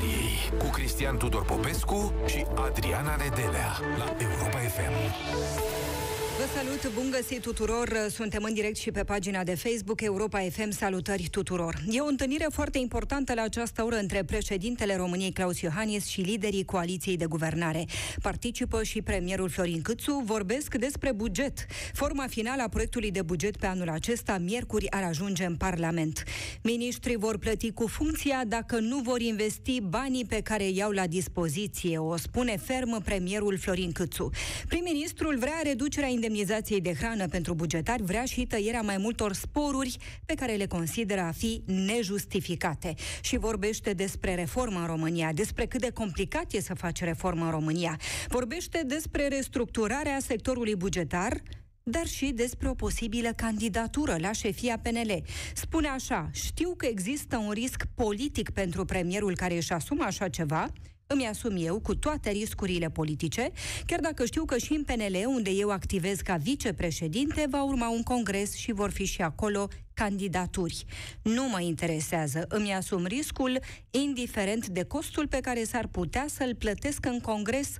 istoriei cu Cristian Tudor Popescu și Adriana Nedelea la Europa FM. Vă salut, bun găsit tuturor! Suntem în direct și pe pagina de Facebook Europa FM. Salutări tuturor! E o întâlnire foarte importantă la această oră între președintele României Claus Iohannis și liderii coaliției de guvernare. Participă și premierul Florin Câțu, vorbesc despre buget. Forma finală a proiectului de buget pe anul acesta, miercuri, ar ajunge în Parlament. Ministrii vor plăti cu funcția dacă nu vor investi banii pe care îi iau la dispoziție, o spune ferm premierul Florin Câțu. Prim-ministrul vrea reducerea indemnizației de hrană pentru bugetari, vrea și tăierea mai multor sporuri pe care le consideră a fi nejustificate. Și vorbește despre reformă în România, despre cât de complicat e să faci reformă în România. Vorbește despre restructurarea sectorului bugetar, dar și despre o posibilă candidatură la șefia PNL. Spune așa, știu că există un risc politic pentru premierul care își asumă așa ceva, îmi asum eu cu toate riscurile politice, chiar dacă știu că și în PNL, unde eu activez ca vicepreședinte, va urma un congres și vor fi și acolo candidaturi. Nu mă interesează, îmi asum riscul, indiferent de costul pe care s-ar putea să-l plătesc în congres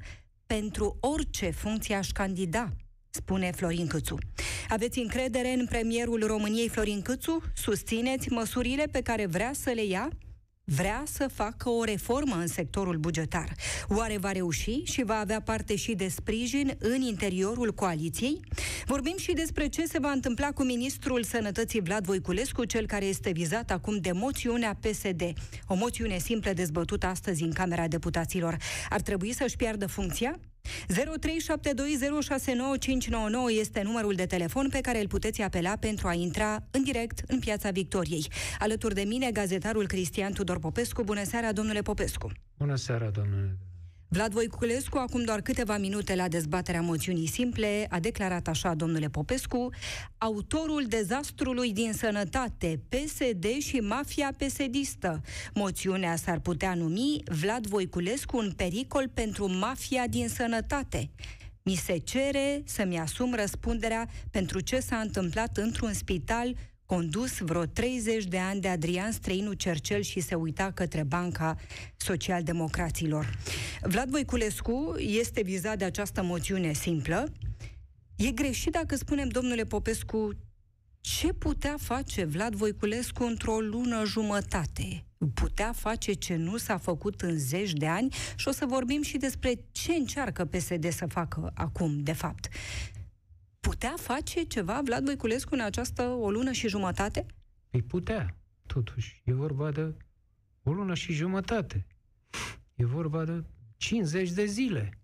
pentru orice funcție aș candida spune Florin Câțu. Aveți încredere în premierul României Florin Câțu? Susțineți măsurile pe care vrea să le ia? Vrea să facă o reformă în sectorul bugetar. Oare va reuși și va avea parte și de sprijin în interiorul coaliției? Vorbim și despre ce se va întâmpla cu ministrul Sănătății Vlad Voiculescu, cel care este vizat acum de moțiunea PSD. O moțiune simplă dezbătută astăzi în Camera Deputaților. Ar trebui să-și piardă funcția? 0372069599 este numărul de telefon pe care îl puteți apela pentru a intra în direct în Piața Victoriei. Alături de mine, gazetarul Cristian Tudor Popescu. Bună seara, domnule Popescu! Bună seara, domnule Vlad Voiculescu, acum doar câteva minute la dezbaterea moțiunii simple, a declarat așa, domnule Popescu, autorul dezastrului din sănătate, PSD și mafia pesedistă. Moțiunea s-ar putea numi Vlad Voiculescu un pericol pentru mafia din sănătate. Mi se cere să-mi asum răspunderea pentru ce s-a întâmplat într-un spital condus vreo 30 de ani de Adrian Străinu Cercel și se uita către Banca Social-Democraților. Vlad Voiculescu este vizat de această moțiune simplă. E greșit dacă spunem, domnule Popescu, ce putea face Vlad Voiculescu într-o lună jumătate? Putea face ce nu s-a făcut în zeci de ani și o să vorbim și despre ce încearcă PSD să facă acum, de fapt. Putea face ceva Vlad Voiculescu în această o lună și jumătate? Păi putea, totuși. E vorba de o lună și jumătate. E vorba de 50 de zile.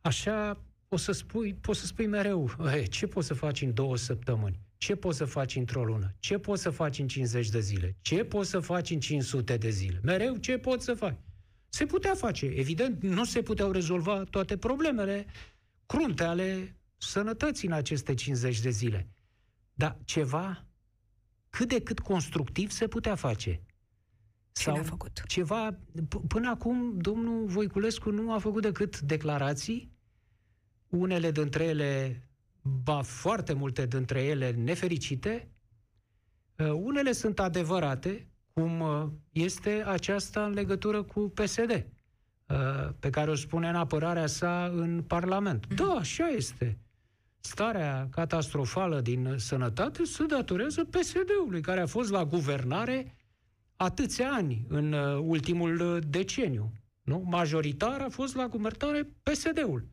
Așa o să spui, poți să spui mereu, ce poți să faci în două săptămâni? Ce poți să faci într-o lună? Ce poți să faci în 50 de zile? Ce poți să faci în 500 de zile? Mereu ce poți să faci? Se putea face. Evident, nu se puteau rezolva toate problemele crunte ale sănătății în aceste 50 de zile. Dar ceva cât de cât constructiv se putea face. Ce a făcut? Ceva, p- până acum, domnul Voiculescu nu a făcut decât declarații, unele dintre ele, ba foarte multe dintre ele nefericite, uh, unele sunt adevărate, cum uh, este aceasta în legătură cu PSD, uh, pe care o spune în apărarea sa în Parlament. Mm-hmm. Da, așa este starea catastrofală din sănătate se datorează PSD-ului, care a fost la guvernare atâția ani în uh, ultimul uh, deceniu. Nu? Majoritar a fost la guvernare PSD-ul.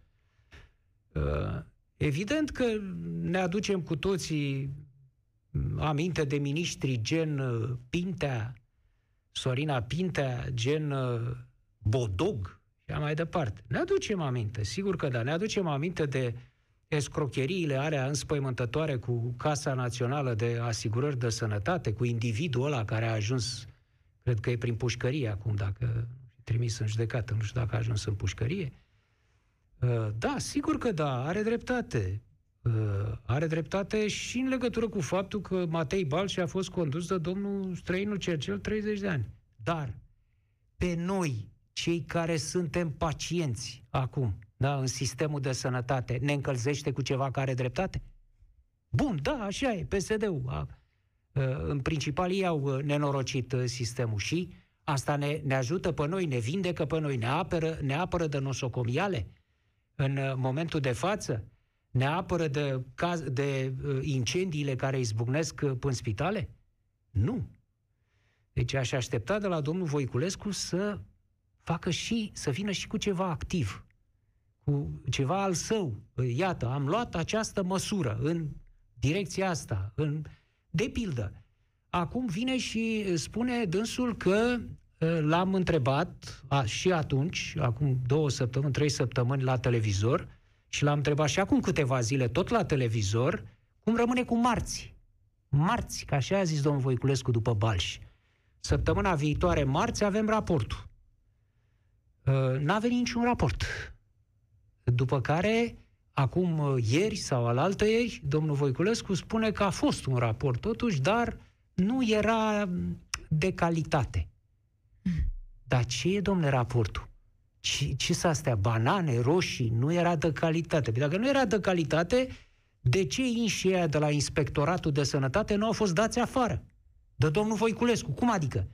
Uh, evident că ne aducem cu toții mm, aminte de miniștri gen Pintea, Sorina Pintea, gen Bodog și mai departe. Ne aducem aminte, sigur că da, ne aducem aminte de escrocheriile alea înspăimântătoare cu Casa Națională de Asigurări de Sănătate, cu individul ăla care a ajuns, cred că e prin pușcărie acum, dacă trimis în judecată, nu știu dacă a ajuns în pușcărie. Uh, da, sigur că da, are dreptate. Uh, are dreptate și în legătură cu faptul că Matei Balci a fost condus de domnul străinul Cercel 30 de ani. Dar pe noi, cei care suntem pacienți acum, da, în sistemul de sănătate, ne încălzește cu ceva care are dreptate? Bun, da, așa e, PSD-ul. A, în principal ei au nenorocit sistemul și Asta ne, ne ajută pe noi, ne vindecă pe noi, ne apără, ne apără de nosocomiale în uh, momentul de față? Ne apără de, caz, de uh, incendiile care izbucnesc uh, în spitale? Nu. Deci aș aștepta de la domnul Voiculescu să facă și, să vină și cu ceva activ, cu ceva al său. Iată, am luat această măsură în direcția asta, în, de pildă. Acum vine și spune dânsul că ă, l-am întrebat a, și atunci, acum două săptămâni, trei săptămâni la televizor, și l-am întrebat și acum câteva zile, tot la televizor, cum rămâne cu marți. Marți, ca așa a zis domnul Voiculescu după Balș. Săptămâna viitoare, marți, avem raportul. Uh, n-a venit niciun raport. După care, acum uh, ieri sau alaltă ieri, domnul Voiculescu spune că a fost un raport totuși, dar nu era de calitate. Dar ce e, domnule, raportul? Ce, ce s astea? Banane, roșii? Nu era de calitate. Păi dacă nu era de calitate, de ce inșii de la Inspectoratul de Sănătate nu au fost dați afară? De domnul Voiculescu. Cum adică?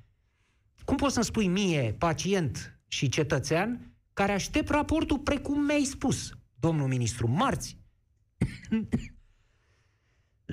Cum poți să-mi spui mie, pacient și cetățean, care aștept raportul precum mi-ai spus, domnul ministru, marți?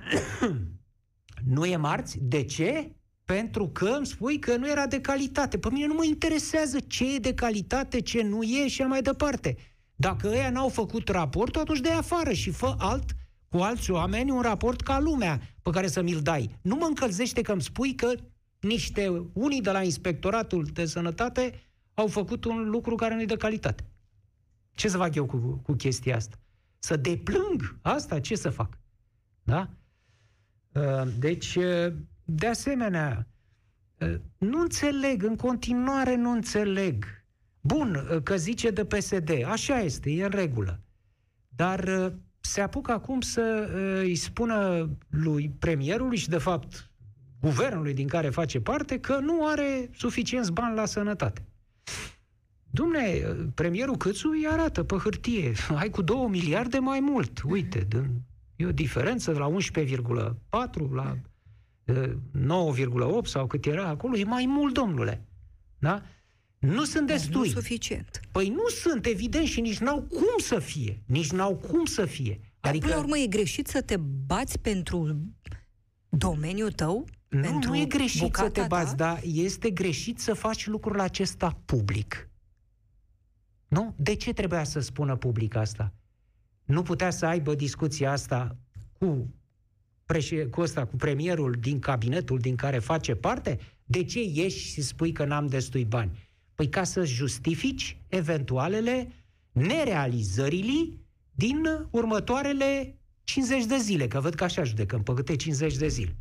nu e marți? De ce? Pentru că îmi spui că nu era de calitate. Pe mine nu mă interesează ce e de calitate, ce nu e și mai departe. Dacă ăia n-au făcut raportul, atunci de afară și fă alt cu alți oameni un raport ca lumea pe care să mi-l dai. Nu mă încălzește că îmi spui că niște unii de la Inspectoratul de Sănătate au făcut un lucru care nu e de calitate. Ce să fac eu cu, cu chestia asta? Să deplâng asta? Ce să fac? Da? Uh, deci, uh, de asemenea, uh, nu înțeleg, în continuare nu înțeleg. Bun, că zice de PSD, așa este, e în regulă. Dar se apucă acum să îi spună lui premierului și, de fapt, guvernului din care face parte, că nu are suficienți bani la sănătate. Dumne, premierul Câțu îi arată pe hârtie. Ai cu 2 miliarde mai mult. Uite, e o diferență de la 11,4 la 9,8 sau cât era acolo. E mai mult, domnule. Da? Nu sunt destui. Nu suficient. Păi nu sunt, evident, și nici n-au cum să fie. Nici n-au cum să fie. Dar adică... până la urmă e greșit să te bați pentru domeniul tău? Nu, pentru nu e greșit să te bați, ta? dar este greșit să faci lucrul acesta public. Nu? De ce trebuia să spună public asta? Nu putea să aibă discuția asta cu, preș- cu, ăsta, cu premierul din cabinetul din care face parte? De ce ieși și spui că n-am destui bani? Păi ca să justifici eventualele nerealizările din următoarele 50 de zile, că văd că așa judecăm, pe câte 50 de zile.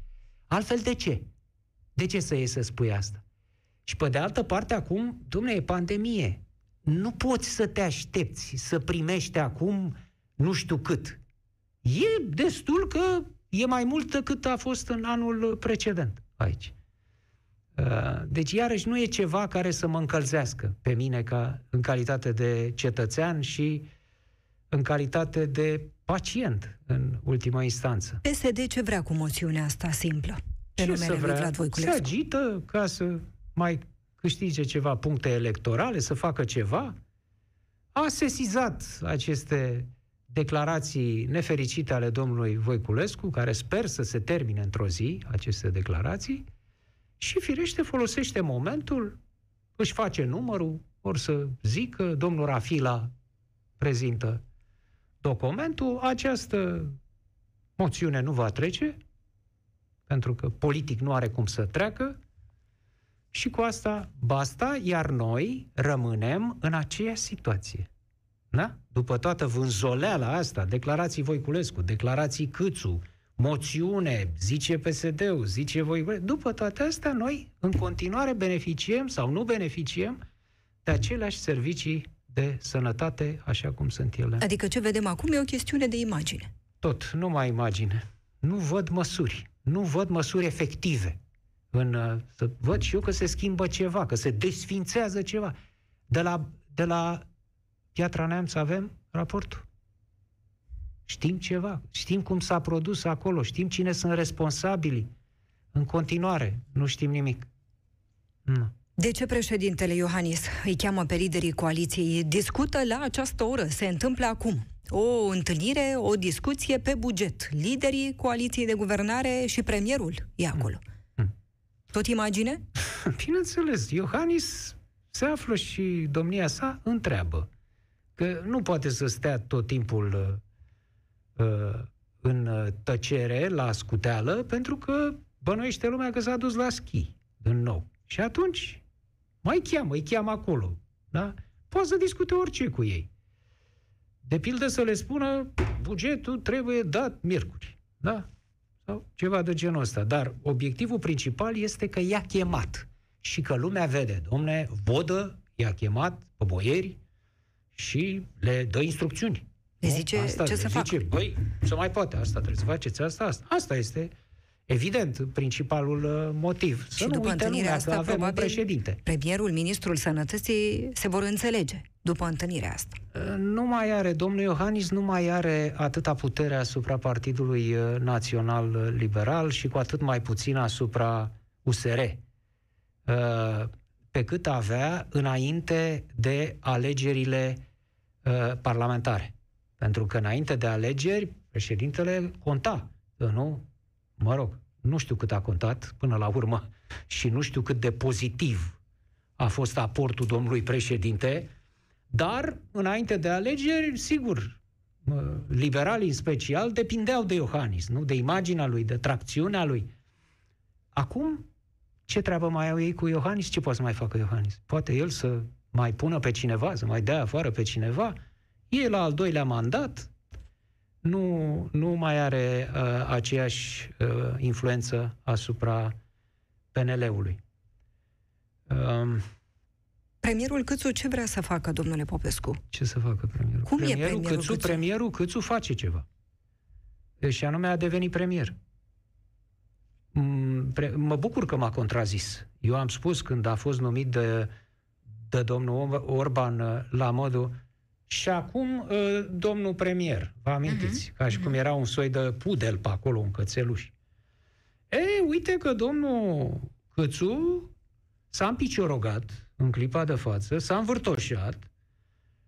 Altfel de ce? De ce să iei să spui asta? Și pe de altă parte, acum, dumne, e pandemie. Nu poți să te aștepți să primești acum nu știu cât. E destul că e mai mult decât a fost în anul precedent aici. Uh, deci, iarăși, nu e ceva care să mă încălzească pe mine ca în calitate de cetățean și în calitate de pacient, în ultima instanță. PSD ce vrea cu moțiunea asta simplă? Pe ce să vrea? Se agită ca să mai câștige ceva puncte electorale, să facă ceva. A sesizat aceste declarații nefericite ale domnului Voiculescu, care sper să se termine într-o zi, aceste declarații, și firește folosește momentul, își face numărul, ori să zică, domnul Rafila prezintă documentul, această moțiune nu va trece, pentru că politic nu are cum să treacă, și cu asta basta, iar noi rămânem în aceeași situație. Da? După toată vânzoleala asta, declarații Voiculescu, declarații Câțu, moțiune, zice PSD-ul, zice Voiculescu, după toate astea, noi în continuare beneficiem sau nu beneficiem de aceleași servicii de sănătate așa cum sunt ele. Adică ce vedem acum e o chestiune de imagine. Tot, nu mai imagine. Nu văd măsuri. Nu văd măsuri efective. În, uh, să văd și eu că se schimbă ceva, că se desfințează ceva. De la, de la Piatra Neamț avem raportul. Știm ceva, știm cum s-a produs acolo, știm cine sunt responsabili. În continuare, nu știm nimic. Nu. De ce președintele Iohannis îi cheamă pe liderii coaliției? Discută la această oră, se întâmplă acum. O întâlnire, o discuție pe buget. Liderii coaliției de guvernare și premierul e acolo. Mm. Tot imagine? Bineînțeles, Iohannis se află și domnia sa întreabă. Că nu poate să stea tot timpul uh, uh în tăcere, la scuteală, pentru că bănuiește lumea că s-a dus la schi din nou. Și atunci mai cheamă, îi cheamă acolo. Da? Poate să discute orice cu ei. De pildă să le spună, bugetul trebuie dat miercuri. Da? Sau ceva de genul ăsta. Dar obiectivul principal este că i-a chemat. Și că lumea vede, domne, vodă, i-a chemat pe boieri și le dă instrucțiuni. Le zice asta, ce le să zice, fac. Băi, să mai poate, asta trebuie să faceți, asta, asta. Asta este evident, principalul uh, motiv. Să și nu după uite întâlnirea lumea asta, că avem un președinte. premierul, ministrul sănătății se vor înțelege după întâlnirea asta. Uh, nu mai are, domnul Iohannis nu mai are atâta putere asupra Partidului uh, Național Liberal și cu atât mai puțin asupra USR. Pe cât avea înainte de alegerile parlamentare. Pentru că înainte de alegeri, președintele conta, nu? Mă rog, nu știu cât a contat până la urmă și nu știu cât de pozitiv a fost aportul domnului președinte, dar înainte de alegeri, sigur, liberalii în special depindeau de Iohannis, nu? De imaginea lui, de tracțiunea lui. Acum, ce treabă mai au ei cu Iohannis? Ce poate să mai facă Iohannis? Poate el să mai pună pe cineva, să mai dea afară pe cineva? E la al doilea mandat, nu, nu mai are uh, aceeași uh, influență asupra PNL-ului. Um, Premierul Câțu ce vrea să facă, domnule Popescu? Ce să facă premierul? Cum premierul e premierul Câțu? Câțu? Premierul Câțu face ceva. Și anume a devenit premier. Mm, mă bucur că m-a contrazis. Eu am spus când a fost numit de, de domnul Orban uh, la modul și acum, uh, domnul premier, vă amintiți, uh-huh. ca și cum era un soi de pudel pe acolo, un cățeluș. E, uite că domnul Cățu s-a împiciorogat în clipa de față, s-a învârtoșat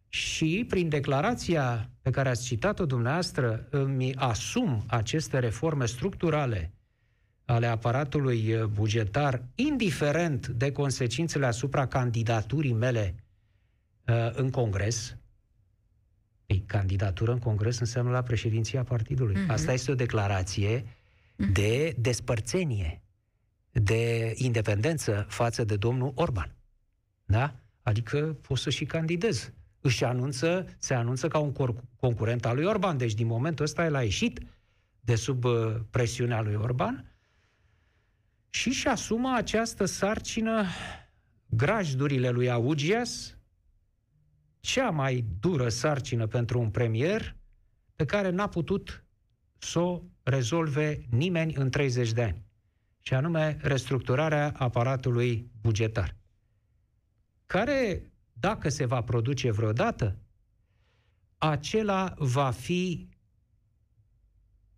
și prin declarația pe care ați citat-o dumneavoastră, îmi asum aceste reforme structurale ale aparatului bugetar, indiferent de consecințele asupra candidaturii mele uh, în Congres, ei, candidatură în Congres înseamnă la președinția partidului. Mm-hmm. Asta este o declarație mm-hmm. de despărțenie, de independență față de domnul Orban. Da? Adică poți să și candidez. Își anunță, se anunță ca un cor- concurent al lui Orban. Deci din momentul ăsta el a ieșit de sub uh, presiunea lui Orban și și asumă această sarcină grajdurile lui Augias, cea mai dură sarcină pentru un premier pe care n-a putut să o rezolve nimeni în 30 de ani, și anume restructurarea aparatului bugetar, care, dacă se va produce vreodată, acela va fi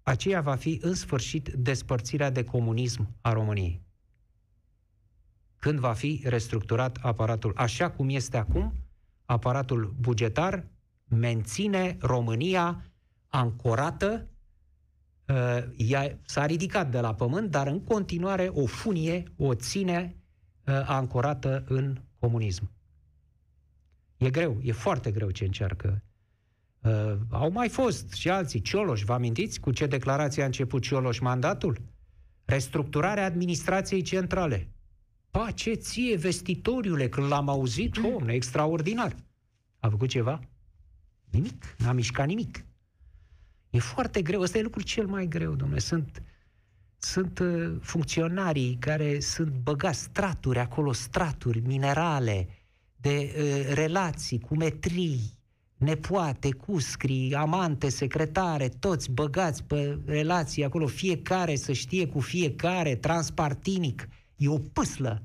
aceea va fi în sfârșit despărțirea de comunism a României. Când va fi restructurat aparatul așa cum este acum, aparatul bugetar menține România ancorată, uh, ea s-a ridicat de la pământ, dar în continuare o funie o ține uh, ancorată în comunism. E greu, e foarte greu ce încearcă. Uh, au mai fost și alții, Cioloș, vă amintiți cu ce declarație a început Cioloș mandatul? Restructurarea administrației centrale. Pace ție, vestitoriule, când l-am auzit, mm. om, extraordinar. A făcut ceva? Nimic. N-a mișcat nimic. E foarte greu. Ăsta e lucrul cel mai greu, domnule. Sunt, sunt uh, funcționarii care sunt băgați straturi acolo, straturi minerale, de uh, relații cu metrii, nepoate, cuscri, amante, secretare, toți băgați pe relații acolo, fiecare să știe cu fiecare, transpartinic. E o pâslă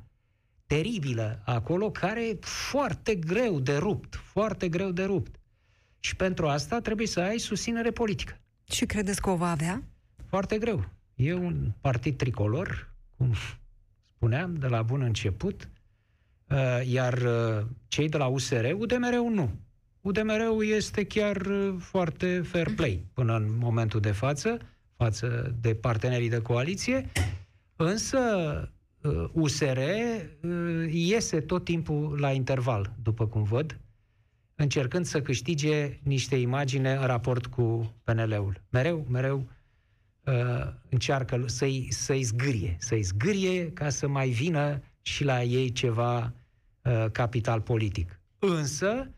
teribilă acolo, care e foarte greu de rupt, foarte greu de rupt. Și pentru asta trebuie să ai susținere politică. Și credeți că o va avea? Foarte greu. E un partid tricolor, cum spuneam, de la bun început. iar cei de la USR, UDMR-ul nu. UDMR-ul este chiar foarte fair play până în momentul de față, față de partenerii de coaliție, însă USR iese tot timpul la interval, după cum văd, încercând să câștige niște imagine în raport cu PNL-ul. Mereu, mereu uh, încearcă să-i, să-i zgârie, să-i zgârie ca să mai vină și la ei ceva uh, capital politic. Însă,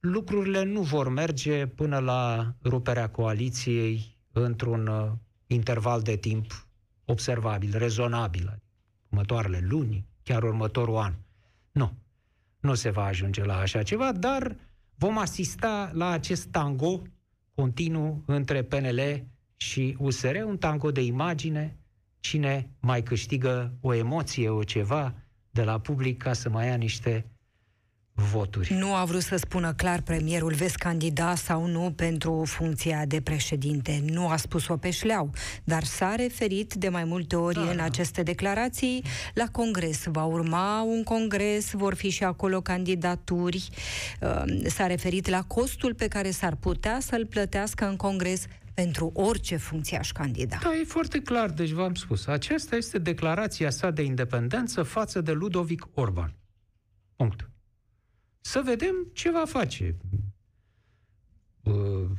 lucrurile nu vor merge până la ruperea coaliției într-un uh, interval de timp observabil, rezonabil, următoarele luni, chiar următorul an. Nu, nu se va ajunge la așa ceva, dar vom asista la acest tango continuu între PNL și USR, un tango de imagine, cine mai câștigă o emoție, o ceva de la public ca să mai ia niște voturi. Nu a vrut să spună clar premierul, veți candida sau nu pentru funcția de președinte. Nu a spus-o pe șleau, dar s-a referit de mai multe ori da, în da. aceste declarații la congres. Va urma un congres, vor fi și acolo candidaturi. Uh, s-a referit la costul pe care s-ar putea să-l plătească în congres pentru orice funcție aș candida. Da, e foarte clar, deci v-am spus. Aceasta este declarația sa de independență față de Ludovic Orban. Punct. Să vedem ce va face. Uh,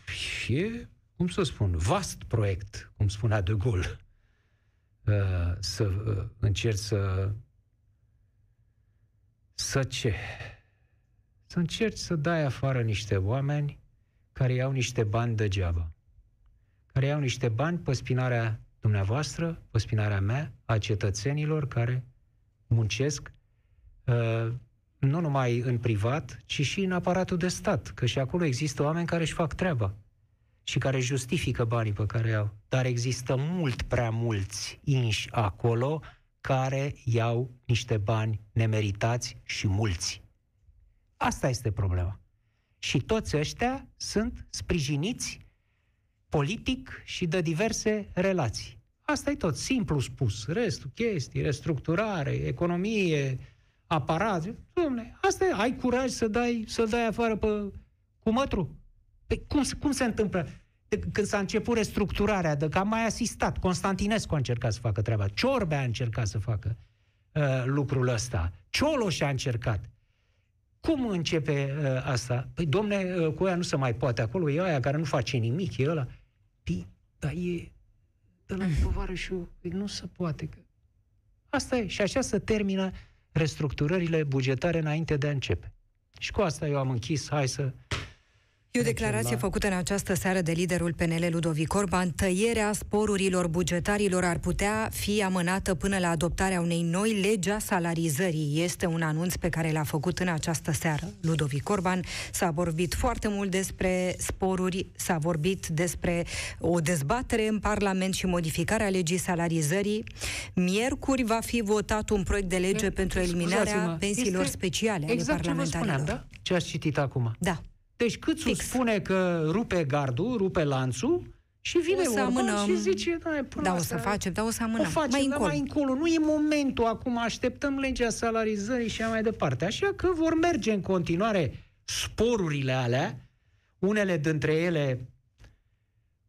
e, cum să spun, vast proiect, cum spunea De Gaulle. Uh, să uh, încerci să să ce? Să încerci să dai afară niște oameni care iau niște bani degeaba. Care iau niște bani pe spinarea dumneavoastră, pe spinarea mea, a cetățenilor care muncesc uh, nu numai în privat, ci și în aparatul de stat, că și acolo există oameni care își fac treaba și care justifică banii pe care au. Dar există mult prea mulți inși acolo care iau niște bani nemeritați și mulți. Asta este problema. Și toți ăștia sunt sprijiniți politic și de diverse relații. Asta e tot, simplu spus. Restul, chestii, restructurare, economie, aparat. Domne, asta e, ai curaj să dai, să dai afară pe cu mătru? Păi cum, cum se întâmplă? De, când s-a început restructurarea, de că am mai asistat, Constantinescu a încercat să facă treaba, Ciorbe a încercat să facă uh, lucrul ăsta, Cioloș a încercat. Cum începe uh, asta? Păi, domne, uh, cu ea nu se mai poate acolo, e aia care nu face nimic, e ăla. Păi, dar e de la tovarășul, păi nu se poate. Că... Asta e. Și așa se termină restructurările bugetare înainte de a începe. Și cu asta eu am închis, hai să E o declarație la... făcută în această seară de liderul PNL Ludovic Orban. Tăierea sporurilor bugetarilor ar putea fi amânată până la adoptarea unei noi legi a salarizării. Este un anunț pe care l-a făcut în această seară Ludovic Orban. S-a vorbit foarte mult despre sporuri, s-a vorbit despre o dezbatere în Parlament și modificarea legii salarizării. Miercuri va fi votat un proiect de lege e, pentru eliminarea pensiilor este speciale exact ale parlamentarilor. Ce, vă spuneam, da? ce ați citit acum. Da. Deci cât Fix. spune că rupe gardul, rupe lanțul, și vine o să Orban amânăm. și zice, da, până da, o să facem, da, o să amânăm. O facem, mai, încolo. mai încolo. Nu e momentul acum, așteptăm legea salarizării și mai departe. Așa că vor merge în continuare sporurile alea, unele dintre ele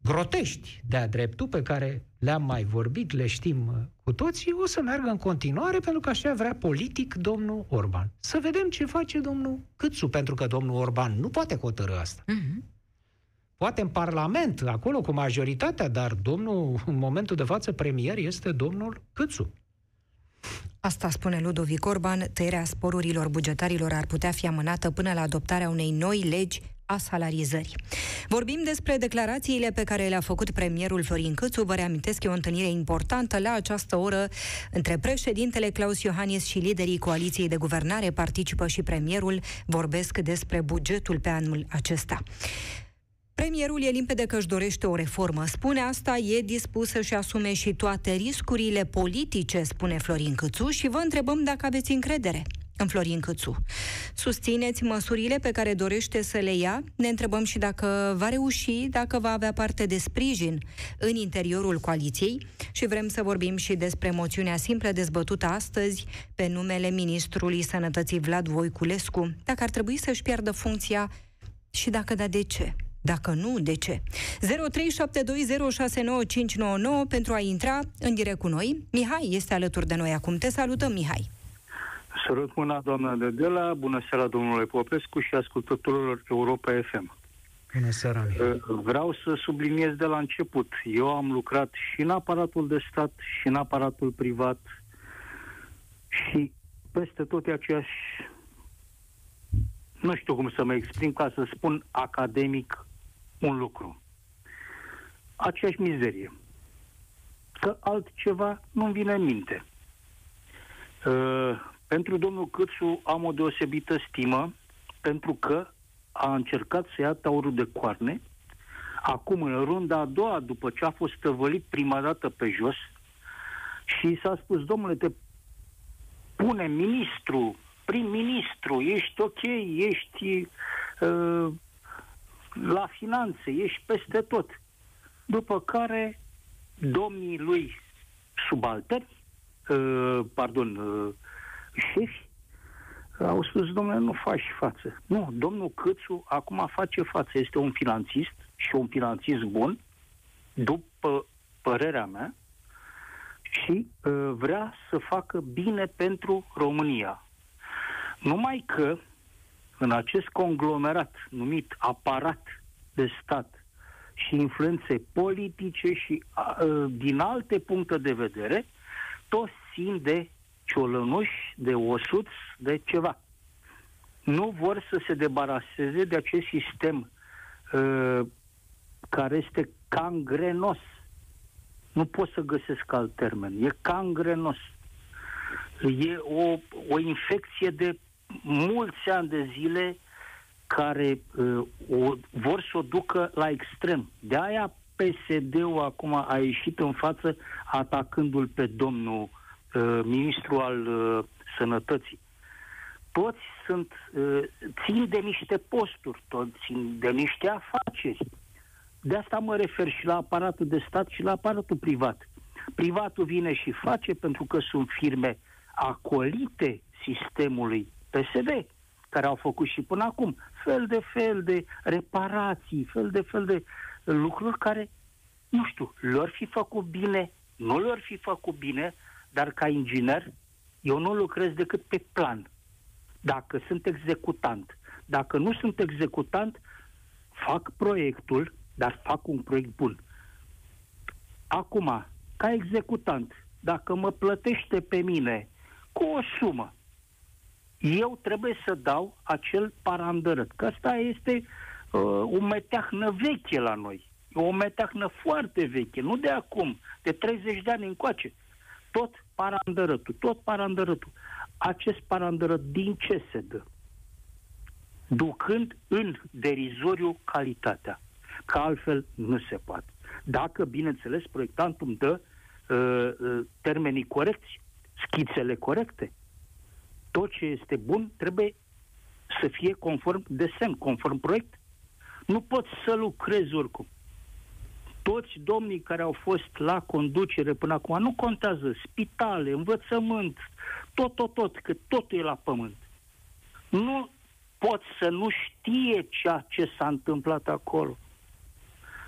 grotești de-a dreptul, pe care le-am mai vorbit, le știm uh, cu toții, o să meargă în continuare, pentru că așa vrea politic domnul Orban. Să vedem ce face domnul Câțu, pentru că domnul Orban nu poate hotărâ asta. Uh-huh. Poate în Parlament, acolo cu majoritatea, dar domnul, în momentul de față, premier este domnul Câțu. Asta spune Ludovic Orban, tăierea sporurilor bugetarilor ar putea fi amânată până la adoptarea unei noi legi a salarizării. Vorbim despre declarațiile pe care le-a făcut premierul Florin Câțu. Vă reamintesc, e o întâlnire importantă la această oră între președintele Claus Iohannis și liderii coaliției de guvernare. Participă și premierul. Vorbesc despre bugetul pe anul acesta. Premierul e limpede că își dorește o reformă. Spune asta, e dispus să-și asume și toate riscurile politice, spune Florin Câțu, și vă întrebăm dacă aveți încredere. În Florin Câțu. Susțineți măsurile pe care dorește să le ia? Ne întrebăm și dacă va reuși, dacă va avea parte de sprijin în interiorul coaliției și vrem să vorbim și despre moțiunea simplă dezbătută astăzi pe numele Ministrului Sănătății Vlad Voiculescu, dacă ar trebui să-și piardă funcția și dacă da, de ce? Dacă nu, de ce? 0372069599 pentru a intra în direct cu noi. Mihai este alături de noi acum. Te salutăm, Mihai. Sărut mâna, doamna Dedela, bună seara, domnule Popescu și ascultătorilor Europa FM. Bună seara, Mihai. Vreau să subliniez de la început. Eu am lucrat și în aparatul de stat și în aparatul privat și peste tot e aceeași nu știu cum să mă exprim ca să spun academic un lucru. Aceeași mizerie. Că altceva nu-mi vine în minte. Uh, pentru domnul Câțu am o deosebită stimă, pentru că a încercat să ia taurul de coarne, acum în runda a doua, după ce a fost tăvălit prima dată pe jos, și s-a spus, domnule, te pune ministru, prim-ministru, ești ok, ești uh, la finanțe, ești peste tot. După care domnii lui subalteri, uh, pardon, uh, șefi, au spus, domnule, nu faci față. Nu, domnul Câțu acum face față. Este un finanțist și un finanțist bun, după părerea mea, și uh, vrea să facă bine pentru România. Numai că în acest conglomerat numit aparat de stat și influențe politice și uh, din alte puncte de vedere, toți țin de ciolănuși, de osuți, de ceva. Nu vor să se debaraseze de acest sistem uh, care este cangrenos. Nu pot să găsesc alt termen. E cangrenos. E o, o infecție de mulți ani de zile care uh, o, vor să o ducă la extrem. De aia PSD-ul acum a ieșit în față atacându-l pe domnul uh, ministru al uh, sănătății. Toți sunt, uh, țin de niște posturi, toți țin de niște afaceri. De asta mă refer și la aparatul de stat și la aparatul privat. Privatul vine și face pentru că sunt firme acolite sistemului PSD, care au făcut și până acum fel de fel de reparații, fel de fel de lucruri care, nu știu, lor fi făcut bine, nu lor fi făcut bine, dar ca inginer eu nu lucrez decât pe plan. Dacă sunt executant. Dacă nu sunt executant, fac proiectul, dar fac un proiect bun. Acum, ca executant, dacă mă plătește pe mine cu o sumă, eu trebuie să dau acel parandărăt. Că asta este uh, o meteahnă veche la noi. O meteahnă foarte veche, nu de acum, de 30 de ani încoace. Tot parandărătul, tot parandărătul. Acest parandărăt din ce se dă? Ducând în derizoriu calitatea. Că altfel nu se poate. Dacă, bineînțeles, proiectantul îmi dă uh, uh, termenii corecți, schițele corecte, tot ce este bun trebuie să fie conform desen, conform proiect. Nu poți să lucrezi oricum. Toți domnii care au fost la conducere până acum, nu contează, spitale, învățământ, tot, tot, tot, că totul e la pământ. Nu poți să nu știe ceea ce s-a întâmplat acolo.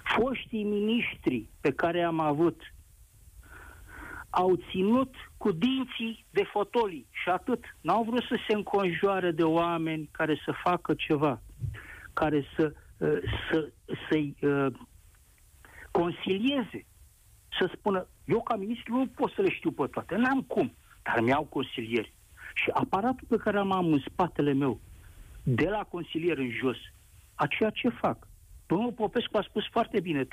Foștii miniștri pe care am avut au ținut cu dinții de fotolii și atât. N-au vrut să se înconjoare de oameni care să facă ceva, care să, uh, să, să-i uh, consilieze, să spună, eu ca ministru nu pot să le știu pe toate, n-am cum, dar mi-au consilieri. Și aparatul pe care am am în spatele meu, de la consilier în jos, a ceea ce fac. Domnul Popescu a spus foarte bine,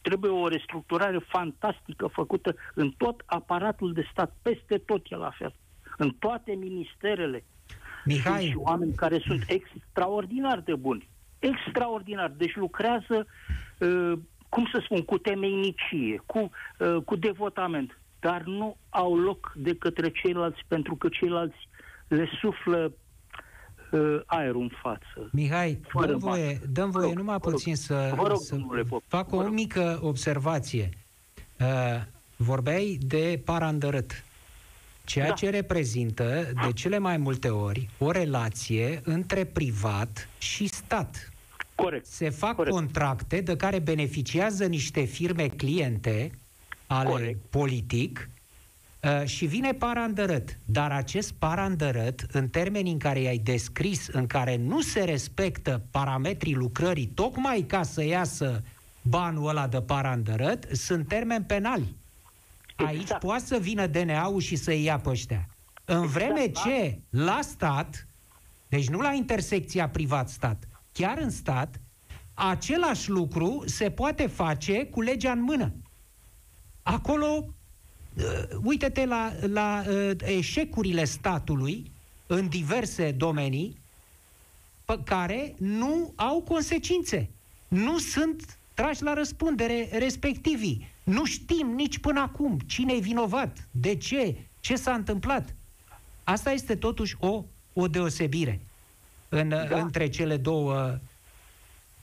trebuie o restructurare fantastică făcută în tot aparatul de stat, peste tot e la fel, în toate ministerele. Mihai. Sunt și oameni care sunt extraordinar de buni. Extraordinar. Deci lucrează, uh, cum să spun, cu temeinicie, cu, uh, cu devotament. Dar nu au loc de către ceilalți, pentru că ceilalți le suflă uh, aerul în față. Mihai, Fără dăm voie, mască. dăm voie Vă rog, numai vă rog. puțin să, Vă rog, să domnule Pop, fac vă o rog. mică observație. Uh, vorbeai de parandărât, ceea Da. ce reprezintă de cele mai multe ori o relație între privat și stat. Corect. Se fac Corect. contracte de care beneficiază niște firme cliente ale Corect. politic uh, și vine parandărât. Dar acest parandărât, în termenii în care i-ai descris, în care nu se respectă parametrii lucrării, tocmai ca să iasă banul ăla de parandărât, sunt termeni penali. Aici Exact. poate să vină DNA-ul și să-i ia pe ăștia. În vreme da. ce la stat, deci nu la intersecția privat-stat, chiar în stat, același lucru se poate face cu legea în mână. Acolo, uh, uite-te la, la uh, eșecurile statului în diverse domenii pe care nu au consecințe. Nu sunt trași la răspundere respectivii. Nu știm nici până acum cine e vinovat, de ce, ce s-a întâmplat. Asta este totuși o, o deosebire în, da. între cele două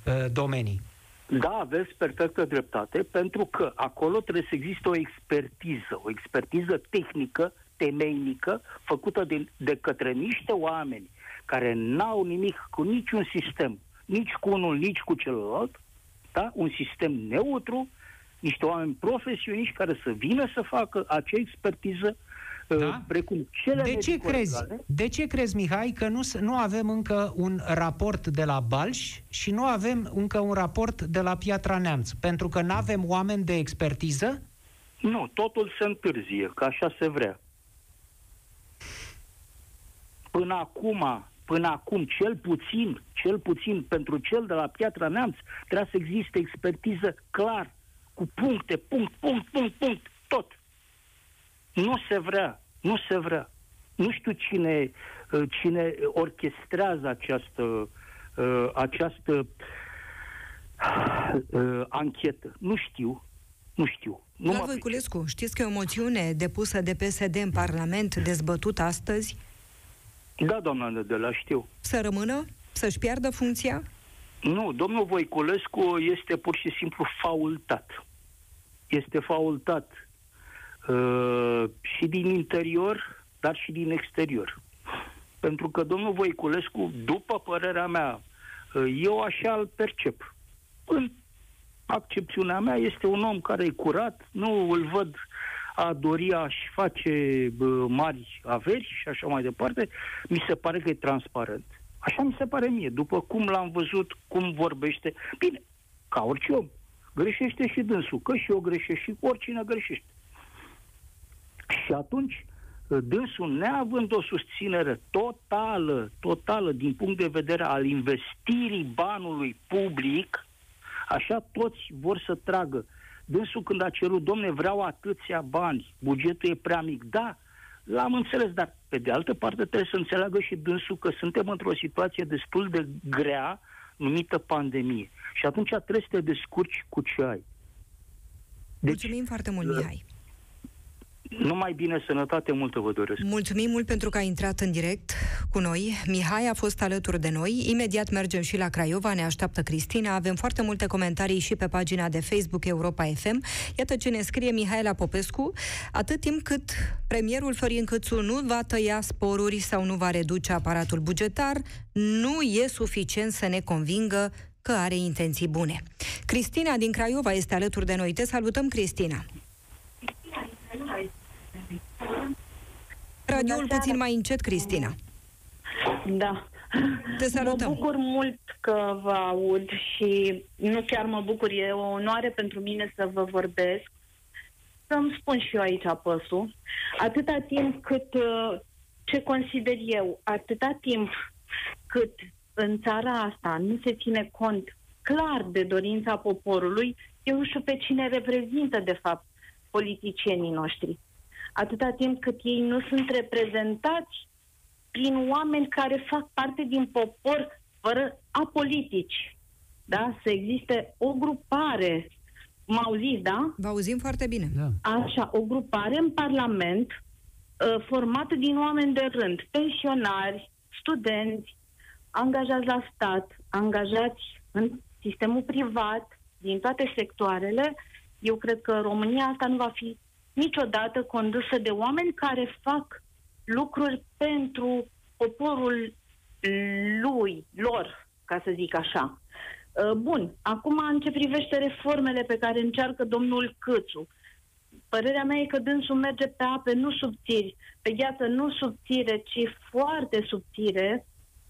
uh, domenii. Da, aveți perfectă dreptate, pentru că acolo trebuie să existe o expertiză, o expertiză tehnică, temeinică, făcută de, de către niște oameni care n-au nimic cu niciun sistem, nici cu unul, nici cu celălalt, da? un sistem neutru, niște oameni profesioniști care să vină să facă acea expertiză, Da? uh, precum cele De ce crezi? medico-legale. De ce crezi, Mihai, că nu, s- nu avem încă un raport de la Balș și nu avem încă un raport de la Piatra Neamț? Pentru că nu avem oameni de expertiză? Nu, totul se întârzie, că așa se vrea. Până acum, până acum, cel puțin, cel puțin pentru cel de la Piatra Neamț, trebuie să existe expertiză clar, cu puncte, punct, punct, punct, punct, tot. Nu se vrea, nu se vrea. Nu știu cine, uh, cine orchestrează această, uh, această uh, anchetă. Nu știu, nu știu. Nu Vlad mă Voiculescu, știți că e o moțiune depusă de PSD în Parlament, dezbătută astăzi, Da, doamna Nedela, știu. să rămână, să-și piardă funcția? Nu, domnul Voiculescu este pur și simplu faultat. Este faultat uh, și din interior, dar și din exterior. Pentru că domnul Voiculescu, după părerea mea, uh, eu așa îl percep. În accepțiunea mea este un om care e curat, nu îl văd a dori a-și face bă, mari averi și așa mai departe, mi se pare că e transparent. Așa mi se pare mie, după cum l-am văzut, cum vorbește. Bine, ca orice om, greșește și dânsul, că și eu greșesc și oricine greșește. Și atunci, dânsul, neavând o susținere totală, totală din punct de vedere al investirii banului public, așa toți vor să tragă. Dânsul când a cerut, domne, vreau atâția bani, bugetul e prea mic. Da, l-am înțeles, dar pe de altă parte trebuie să înțeleagă și dânsul că suntem într-o situație destul de grea, numită pandemie. Și atunci trebuie să te descurci cu ce ai. Deci, Mulțumim foarte mult, Mihai. Numai bine, sănătate multă vă doresc. Mulțumim mult pentru că ai intrat în direct cu noi. Mihai a fost alături de noi. Imediat mergem și la Craiova, ne așteaptă Cristina. Avem foarte multe comentarii și pe pagina de Facebook Europa FM. Iată ce ne scrie Mihaela Popescu. Atât timp cât premierul Florin Câțu nu va tăia sporuri sau nu va reduce aparatul bugetar, nu e suficient să ne convingă că are intenții bune. Cristina din Craiova este alături de noi. Te salutăm, Cristina. Radioul puțin mai încet, Cristina. Da. Te salutăm. Mă bucur mult că vă aud și nu chiar mă bucur, e o onoare pentru mine să vă vorbesc. Să-mi spun și eu aici apăsul. Atâta timp cât, uh, ce consider eu, atâta timp cât în țara asta nu se ține cont clar de dorința poporului, eu nu știu pe cine reprezintă, de fapt, politicienii noștri. Atâta timp cât ei nu sunt reprezentați prin oameni care fac parte din popor fără apolitici. Da? Să existe o grupare, mă auziți, da? Vă auzim foarte bine. Da. Așa, o grupare în Parlament uh, formată din oameni de rând, pensionari, studenți, angajați la stat, angajați în sistemul privat, din toate sectoarele, eu cred că România asta nu va fi niciodată condusă de oameni care fac lucruri pentru poporul lui, lor, ca să zic așa. Uh, bun, acum în ce privește reformele pe care încearcă domnul Câțu, părerea mea e că dânsul merge pe ape nu subțiri, pe gheață nu subțire, ci foarte subțire,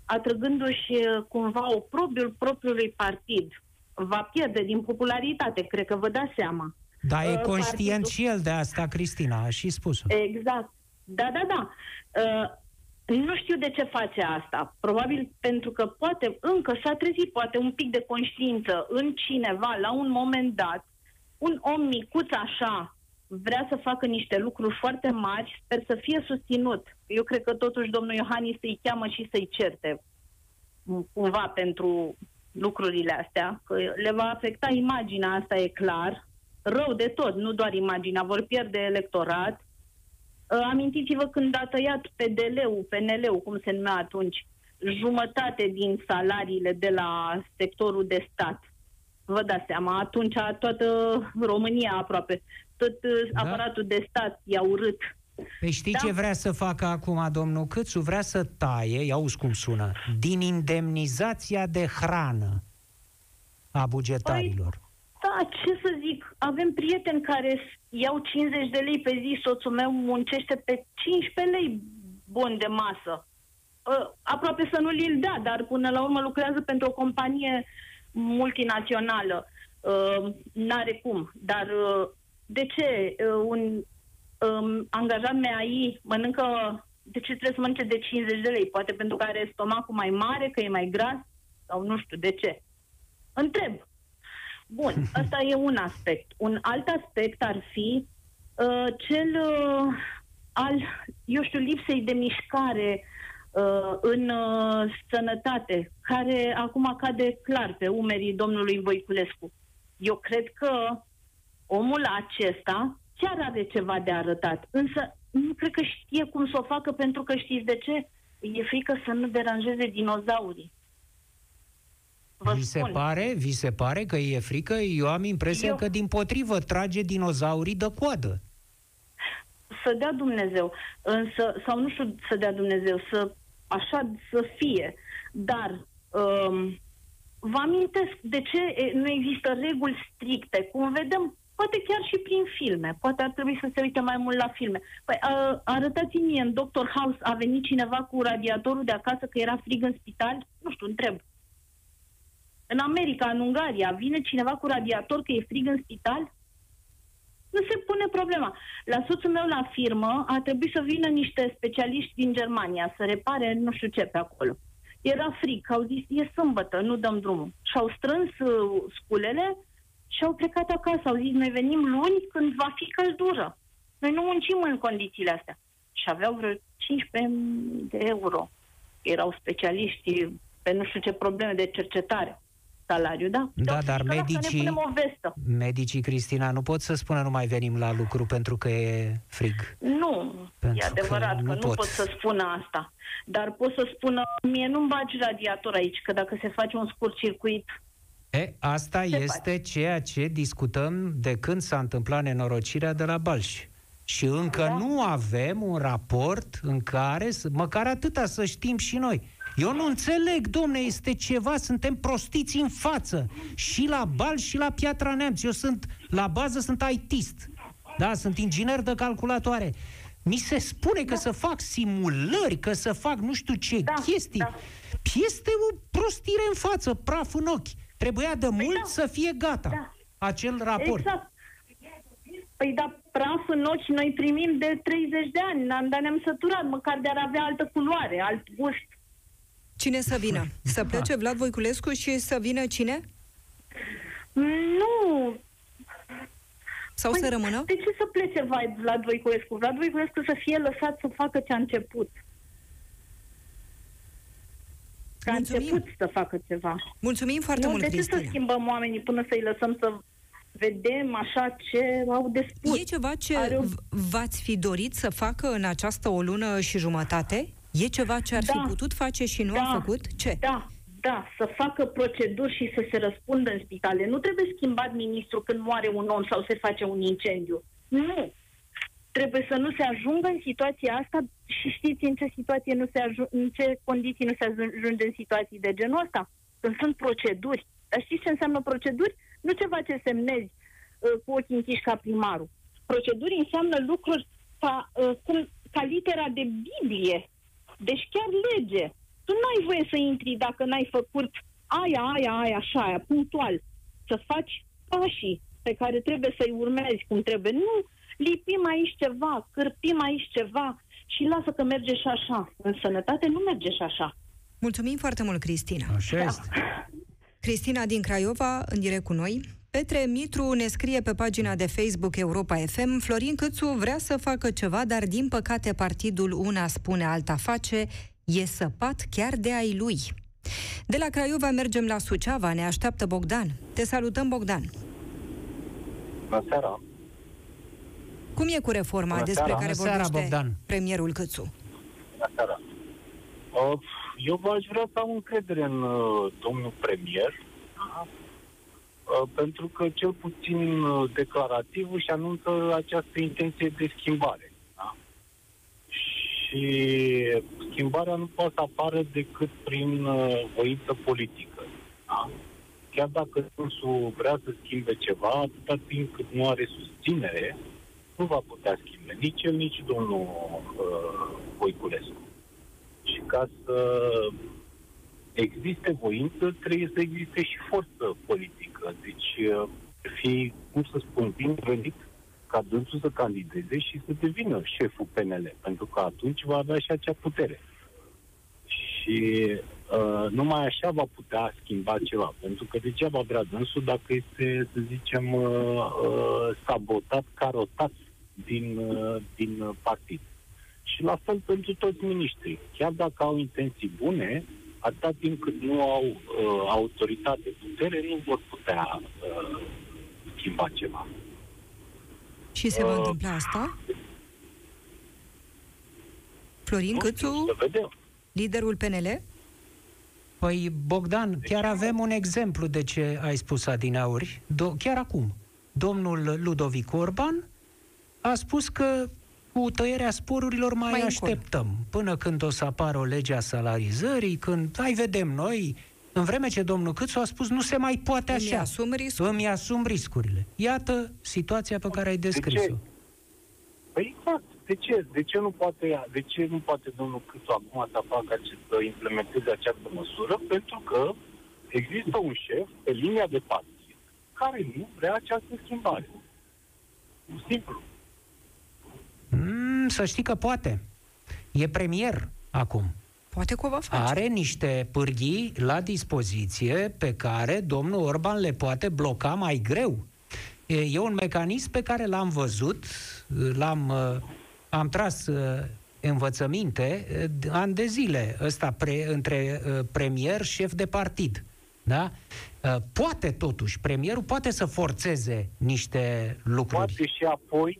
atrăgându-și uh, cumva oprobiul propriului partid. Va pierde din popularitate, cred că vă dați seama. Da, e uh, conștient partidul... și el de asta, Cristina, a și spus-o. Exact. Da, da, da. Uh, nu știu de ce face asta. Probabil pentru că poate încă s-a trezit poate un pic de conștiință în cineva la un moment dat. Un om micuț așa vrea să facă niște lucruri foarte mari, sper să fie susținut. Eu cred că totuși domnul Iohannis să-i cheamă și să-i certe cumva pentru lucrurile astea, că le va afecta imaginea, asta e clar, rău de tot, nu doar imaginea, vor pierde electorat, Uh, amintiți-vă când a tăiat PDL-ul, PNL-ul, cum se numea atunci, jumătate din salariile de la sectorul de stat. Vă dați seama, atunci toată România aproape, tot uh, da. aparatul de stat i-a urât. Păi știi da? ce vrea să facă acum domnul Câțu? Vrea să taie, ia cum sună, din indemnizația de hrană a bugetarilor. Păi, da, ce să zic, avem prieteni care iau 50 de lei pe zi, soțul meu muncește pe 15 lei bun de masă. Uh, aproape să nu li-l dea, dar până la urmă lucrează pentru o companie multinațională. Uh, n-are cum. Dar uh, de ce uh, un um, angajat MAI mănâncă, de ce trebuie să mănânce de 50 de lei? Poate pentru că are stomacul mai mare, că e mai gras? Sau nu știu de ce. Întreb. Bun, ăsta e un aspect. Un alt aspect ar fi uh, cel uh, al, eu știu, lipsei de mișcare uh, în uh, sănătate, care acum cade clar pe umerii domnului Voiculescu. Eu cred că omul acesta chiar are ceva de arătat, însă nu cred că știe cum să o facă pentru că știți de ce? E frică să nu deranjeze dinozaurii. Vă vi se, pare, vi se pare că e frică? Eu am impresia Eu... că din potrivă trage dinozaurii de coadă. Să dea Dumnezeu, însă, sau nu știu să dea Dumnezeu, să așa să fie, dar um, vă amintesc de ce nu există reguli stricte, cum vedem poate chiar și prin filme, poate ar trebui să se uite mai mult la filme. Păi, arătați-mi în Doctor House, a venit cineva cu radiatorul de acasă că era frig în spital? Nu știu, întreb. În America, în Ungaria, vine cineva cu radiator că e frig în spital? Nu se pune problema. La soțul meu la firmă a trebuit să vină niște specialiști din Germania să repare nu știu ce pe acolo. Era frig, au zis, e sâmbătă, nu dăm drumul. Și-au strâns uh, sculele și au plecat acasă. Au zis, noi venim luni când va fi căldură. Noi nu muncim în condițiile astea. Și aveau vreo 15 de euro. Erau specialiști pe nu știu ce probleme de cercetare salariu, da? Da, dar medicii, medicii, Cristina, nu pot să spună nu mai venim la lucru pentru că e frig. Nu, pentru e adevărat că, că nu, pot. pot să spună asta. Dar pot să spună, mie nu-mi bagi radiator aici, că dacă se face un scurt circuit, E, asta este face. ceea ce discutăm de când s-a întâmplat nenorocirea de la Balș. Și încă da? nu avem un raport în care, măcar atâta să știm și noi, eu nu înțeleg, domne, este ceva, suntem prostiți în față. Și la bal și la Piatra Neamț. Eu sunt, la bază sunt ITist. Da, sunt inginer de calculatoare. Mi se spune că da. să fac simulări, că să fac nu știu ce da, chestii. Da. Este o prostire în față, praf în ochi. Trebuia de păi mult da. să fie gata da. acel raport. Exact. Păi da, praf în ochi noi primim de 30 de ani, dar ne-am săturat, măcar de a avea altă culoare, alt gust. Cine să vină? Să plece Vlad Voiculescu și să vină cine? Nu. Sau păi, să rămână? De ce să plece Vlad Voiculescu? Vlad Voiculescu să fie lăsat să facă ce a început. Că a început să facă ceva. Mulțumim foarte nu, mult, de Cristina. ce să schimbăm oamenii până să-i lăsăm să vedem așa ce au de spus. E ceva ce Are o- v- v-ați fi dorit să facă în această o lună și jumătate? E ceva ce ar fi Da. putut face și nu a făcut? Ce? Da, da, să facă proceduri și să se răspundă în spitale. Nu trebuie schimbat ministrul când moare un om sau se face un incendiu. Nu. Trebuie să nu se ajungă în situația asta și știți în ce situație nu se ajung, în ce condiții nu se ajunge în situații de genul ăsta? Când sunt proceduri. Dar știți ce înseamnă proceduri? Nu ceva ce semnezi uh, cu ochii închiși ca primarul. Proceduri înseamnă lucruri ca, uh, cum, ca litera de Biblie. Deci chiar lege. Tu n-ai voie să intri dacă n-ai făcut aia, aia, aia, așa, aia, punctual. Să faci pașii pe care trebuie să-i urmezi cum trebuie. Nu lipim aici ceva, cârpim aici ceva și lasă că merge și așa. În sănătate nu merge și așa. Mulțumim foarte mult, Cristina. Așa este. Cristina din Craiova, în direct cu noi. Petre Mitru ne scrie pe pagina de Facebook Europa FM Florin Câțu vrea să facă ceva, dar din păcate partidul una spune alta face, e săpat chiar de ai lui. De la Craiova mergem la Suceava, ne așteaptă Bogdan. Te salutăm, Bogdan. Bună seara! Cum e cu reforma Bună despre seara. care Bună seara, vorbește Bogdan. premierul Câțu? Bună seara! Uh, Eu v-aș vrea să am încredere în uh, domnul premier, da? Uh, pentru că cel puțin uh, declarativ își anunță această intenție de schimbare. Da? Și schimbarea nu poate să apară decât prin uh, voință politică. Da? Chiar dacă însul vrea să schimbe ceva, atâta timp cât nu are susținere, nu va putea schimbe nici el, nici domnul uh, Voiculescu. Și ca să existe voință, trebuie să existe și forță politică. Deci, uh, fi, cum să spun, binevenit ca dânsul să candideze și să devină șeful PNL, pentru că atunci va avea și acea putere. Și uh, numai așa va putea schimba ceva, pentru că degeaba vrea dânsul dacă este, să zicem, uh, uh, sabotat, carotat din, uh, din uh, partid. Și la fel pentru toți miniștrii. Chiar dacă au intenții bune, atâta timp cât nu au uh, autoritate, putere, nu vor putea uh, schimba ceva. Și se va Uh, întâmpla asta? Florin Nu știu, Câțu, Să vedem. liderul PNL? Păi, Bogdan, chiar avem un exemplu de ce ai spus adineauri. Do- chiar acum, domnul Ludovic Orban a spus că cu tăierea sporurilor mai, Mai mai încolo. așteptăm până când o să apară o lege a salarizării, când, hai vedem noi, în vreme ce domnul Câțu a spus nu se mai poate Îmi așa. asum riscul. Îmi asum riscurile. Iată situația pe care ai descris-o. Păi exact. De ce? De ce nu poate, ea- de ce nu poate domnul Câțu acum să facă acest, să implementeze această măsură? Pentru că există un șef pe linia de partid care nu vrea această schimbare. Simplu. Mm, să știi că poate. E premier acum. Poate că o va face. Are niște pârghii la dispoziție pe care domnul Orban le poate bloca mai greu. E, e un mecanism pe care l-am văzut, l-am uh, am tras uh, învățăminte uh, de- ani de zile ăsta pre, între uh, premier șef de partid. Da? Uh, Poate totuși, premierul poate să forțeze niște lucruri. Poate și apoi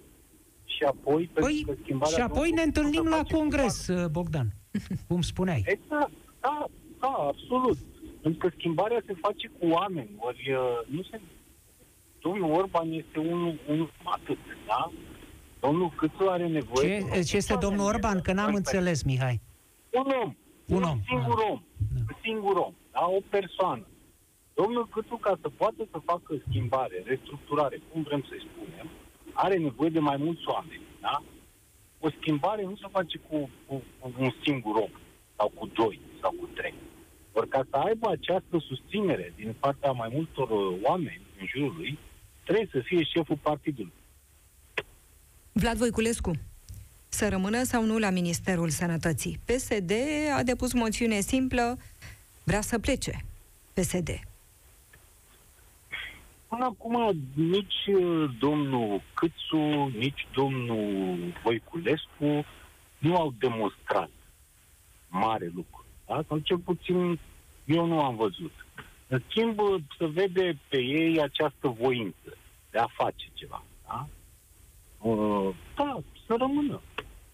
și apoi Păi, pentru că schimbarea și apoi nu- ne nu se întâlnim la face cu congres, uh, Bogdan, cum spuneai. Exact, da, da, absolut. Pentru că schimbarea se face cu oameni, ori uh, nu se... Domnul Orban este unul un atât, da? Domnul Câțu are nevoie... Ce, ce este domnul Orban? Că n-am înțeles, Mihai. Un om. Un Un, om, singur ah. om. Un singur om. Da? O persoană. Domnul Câțu, ca să poată să facă schimbare, restructurare, cum vrem să-i spunem, are nevoie de mai mulți oameni. Da? O schimbare nu se face cu, cu, cu un singur om, sau cu doi, sau cu trei. Ori ca să aibă această susținere din partea mai multor uh, oameni în jurul lui, trebuie să fie șeful partidului. Vlad Voiculescu, să rămână sau nu la Ministerul Sănătății? PSD a depus moțiune simplă, vrea să plece. PSD. Până acum nici uh, domnul Câțu, nici domnul Voiculescu nu au demonstrat mare lucru. Da? Sau cel puțin eu nu am văzut. În schimb, uh, se vede pe ei această voință de a face ceva. Da? Uh, da, să rămână.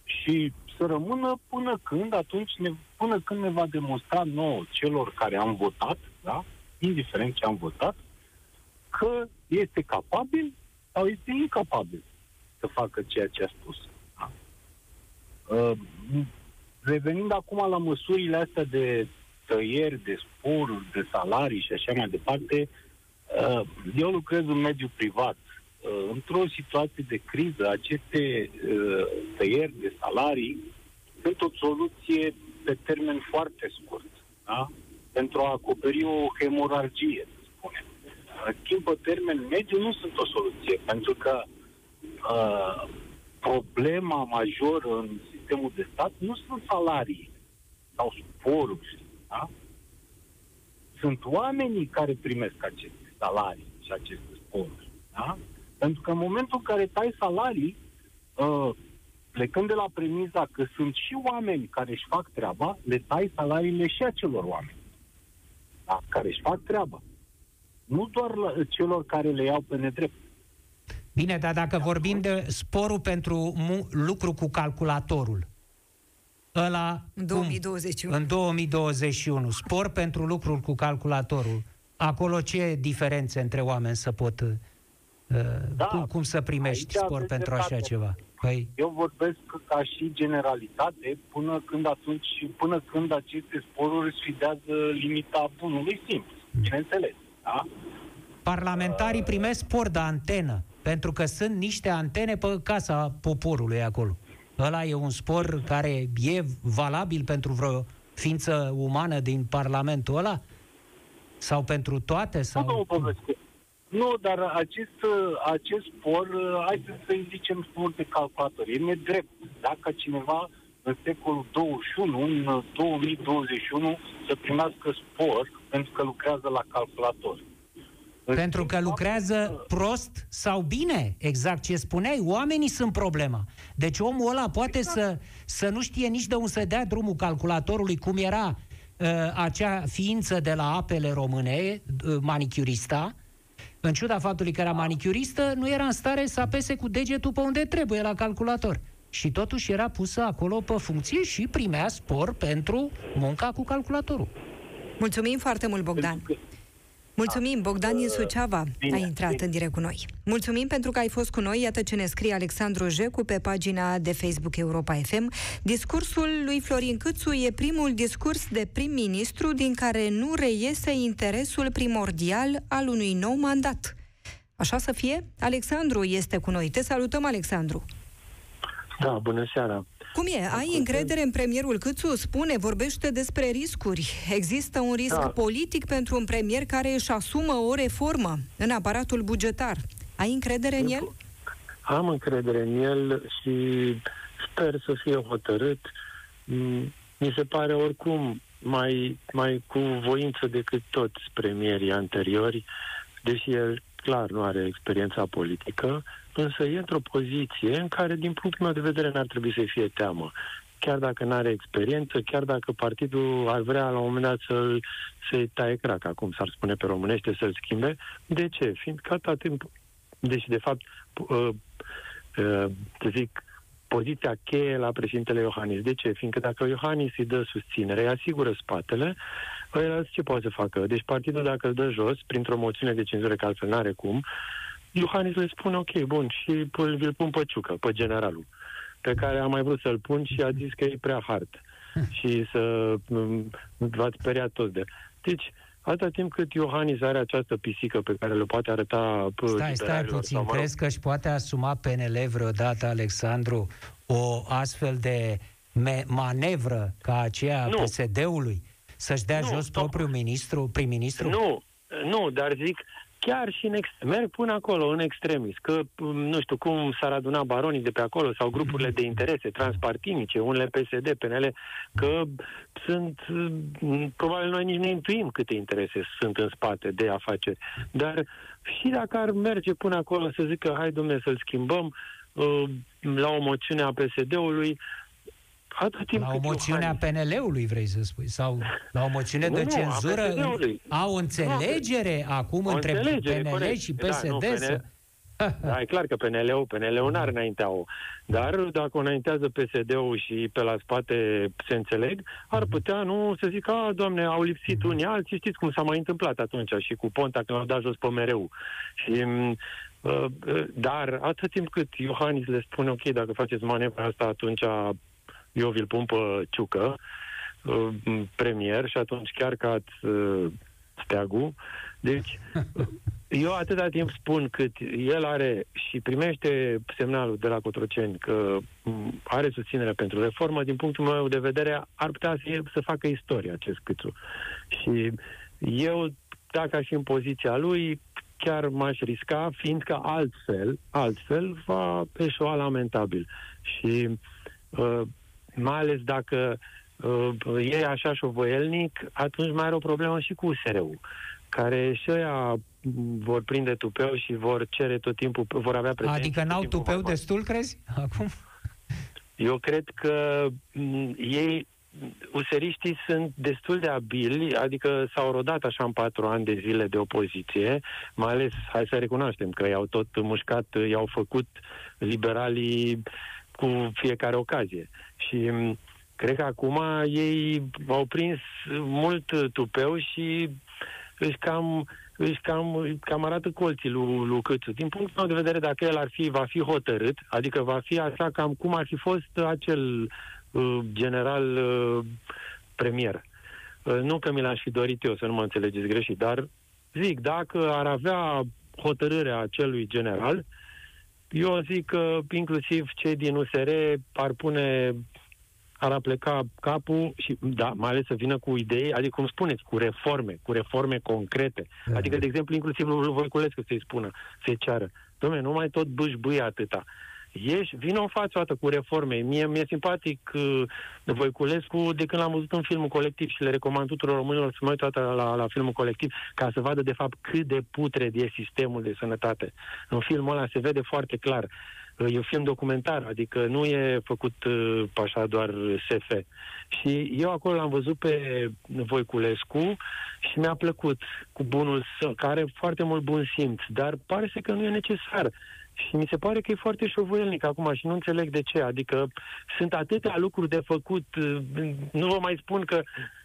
Și să rămână până când, atunci, ne, până când ne va demonstra nouă, celor care am votat, da? indiferent ce am votat, că este capabil sau este incapabil să facă ceea ce a spus. Da? Uh, revenind acum la măsurile astea de tăieri, de sporuri, de salarii și așa mai departe, uh, eu lucrez în mediul privat. Uh, într-o situație de criză, aceste uh, tăieri de salarii sunt o soluție pe termen foarte scurt, da? pentru a acoperi o hemorargie, să spunem. În schimb, pe termen mediu nu sunt o soluție, pentru că uh, problema majoră în sistemul de stat nu sunt salarii sau sporuri, da? Sunt oamenii care primesc aceste salarii și aceste sporuri. Da? Pentru că în momentul în care tai salarii, uh, plecând de la premiza că sunt și oameni care își fac treaba, le tai salariile și acelor oameni da? care își fac treaba. Nu doar la celor care le iau pe nedrept. Bine, dar dacă vorbim de sporul pentru mu- lucru cu calculatorul, ăla... În 2021. Cum? În 2021. Spor pentru lucrul cu calculatorul. Acolo ce diferențe între oameni să pot... Uh, da, cum, cum să primești spor pentru așa ceva? Păi... Eu vorbesc ca și generalitate până când atunci, până când aceste sporuri sfidează limita bunului simplu, bineînțeles. Da? Parlamentarii primesc spor de antenă, pentru că sunt niște antene pe casa poporului acolo. Ăla e un spor care e valabil pentru vreo ființă umană din Parlamentul ăla? Sau pentru toate? Sau... Nu, nu, dar acest, acest spor, hai să zicem spor de calculator, e nedrept. Dacă cineva în secolul 21, în 2021, să primească spor pentru că lucrează la calculator. Pentru că lucrează prost sau bine, exact ce spuneai, oamenii sunt problema. Deci omul ăla poate exact. să, să nu știe nici de unde să dea drumul calculatorului, cum era uh, acea ființă de la apele române, uh, manicurista, în ciuda faptului că era manicuristă, nu era în stare să apese cu degetul pe unde trebuie la calculator. Și totuși era pusă acolo pe funcție și primea spor pentru munca cu calculatorul. Mulțumim foarte mult, Bogdan. Mulțumim, Bogdan din Suceava a intrat în direct cu noi. Mulțumim pentru că ai fost cu noi. Iată ce ne scrie Alexandru Jecu pe pagina de Facebook Europa FM. Discursul lui Florin Câțu e primul discurs de prim-ministru din care nu reiese interesul primordial al unui nou mandat. Așa să fie? Alexandru este cu noi. Te salutăm, Alexandru. Da, bună seara. Cum e? Ai încredere în premierul Câțu? Spune, vorbește despre riscuri. Există un risc da. politic pentru un premier care își asumă o reformă în aparatul bugetar. Ai încredere în el? Am încredere în el și sper să fie hotărât. Mm, mi se pare oricum mai, mai cu voință decât toți premierii anteriori, deși el clar nu are experiența politică, însă e într-o poziție în care, din punctul meu de vedere, n-ar trebui să fie teamă. Chiar dacă nu are experiență, chiar dacă partidul ar vrea la un moment dat să se taie craca, cum s-ar spune pe românește, să-l schimbe. De ce? Fiindcă atâta timp, deci de fapt, uh, uh, să zic, poziția cheie la președintele Iohannis. De ce? Fiindcă dacă Iohannis îi dă susținere, îi asigură spatele, ăia ce poate să facă? Deci partidul dacă îl dă jos, printr-o moțiune de cenzură, că altfel n-are cum, Iohannis le spune, ok, bun, și îl pun pe Ciucă, pe generalul, pe care am mai vrut să-l pun și a zis că e prea hard și să v-ați speriat toți de... Deci, atâta timp cât Iohannis are această pisică pe care le poate arăta Stai, stai puțin, sau, crezi că își poate asuma PNL vreodată, Alexandru, o astfel de me- manevră ca aceea nu. PSD-ului? Să-și dea nu, jos propriul ministru, prim-ministru? Nu, nu, dar zic, chiar și în ex- merg până acolo, în extremis, că nu știu cum s-ar aduna baronii de pe acolo sau grupurile de interese transpartinice, unele PSD, PNL, că sunt, probabil noi nici nu intuim câte interese sunt în spate de afaceri. Dar și dacă ar merge până acolo să zică, hai domne să-l schimbăm, uh, la o moțiune a PSD-ului, Atât timp la o moțiune a PNL-ului, vrei să spui? Sau la o moțiune nu, de cenzură? Au înțelegere nu, acum o între înțelegere, PNL corect. și PSD? Da, nu, să... Da, e clar că PNL-ul, PNL-ul n-are înaintea-o. Dar dacă o înaintează PSD-ul și pe la spate se înțeleg, ar putea, nu, să zic, a, doamne, au lipsit unii alții, știți cum s-a mai întâmplat atunci și cu Ponta când au dat jos pe mereu. Și Uh, uh, dar atât timp cât Iohannis le spune, ok, dacă faceți manevra asta, atunci eu vi-l pun pe Ciucă, uh, premier, și atunci chiar ca steagul. Deci, eu atâta timp spun cât el are și primește semnalul de la Cotroceni că are susținere pentru reformă, din punctul meu de vedere, ar putea să, să facă istorie acest câțu. Și eu, dacă aș fi în poziția lui, chiar m-aș risca, fiindcă altfel, altfel va eșua lamentabil. Și uh, mai ales dacă uh, e așa șovoielnic, atunci mai are o problemă și cu USR-ul, care și ăia vor prinde tupeu și vor cere tot timpul, vor avea pretenții. Adică n-au tupeu destul, crezi, acum? Eu cred că m- ei useriștii sunt destul de abili, adică s-au rodat așa în patru ani de zile de opoziție, mai ales, hai să recunoaștem că i-au tot mușcat, i-au făcut liberalii cu fiecare ocazie. Și cred că acum ei au prins mult tupeu și își cam, își cam, cam arată colții lui, lui Câțu. Din punctul meu de vedere, dacă el ar fi, va fi hotărât, adică va fi așa cam cum ar fi fost acel Uh, general uh, premier. Uh, nu că mi l-aș fi dorit eu, să nu mă înțelegeți greșit, dar zic, dacă ar avea hotărârea acelui general, eu zic că inclusiv cei din USR ar pune ar apleca capul și, da, mai ales să vină cu idei, adică, cum spuneți, cu reforme, cu reforme concrete. Da. Adică, de exemplu, inclusiv lui Voiculescu să-i spună, să-i ceară. Dom'le, nu mai tot bâși atâta ieși, vină în față o dată cu reforme. Mie mi-e simpatic uh, Voiculescu de când l-am văzut în filmul colectiv și le recomand tuturor românilor să mă uită la, la, la filmul colectiv ca să vadă de fapt cât de putred e sistemul de sănătate. În filmul ăla se vede foarte clar. Uh, e un film documentar, adică nu e făcut uh, așa doar SF. Și eu acolo l-am văzut pe Voiculescu și mi-a plăcut cu bunul său, care are foarte mult bun simț, dar pare să că nu e necesar. Și mi se pare că e foarte șovuielnic acum și nu înțeleg de ce. Adică sunt atâtea lucruri de făcut. Nu vă mai spun că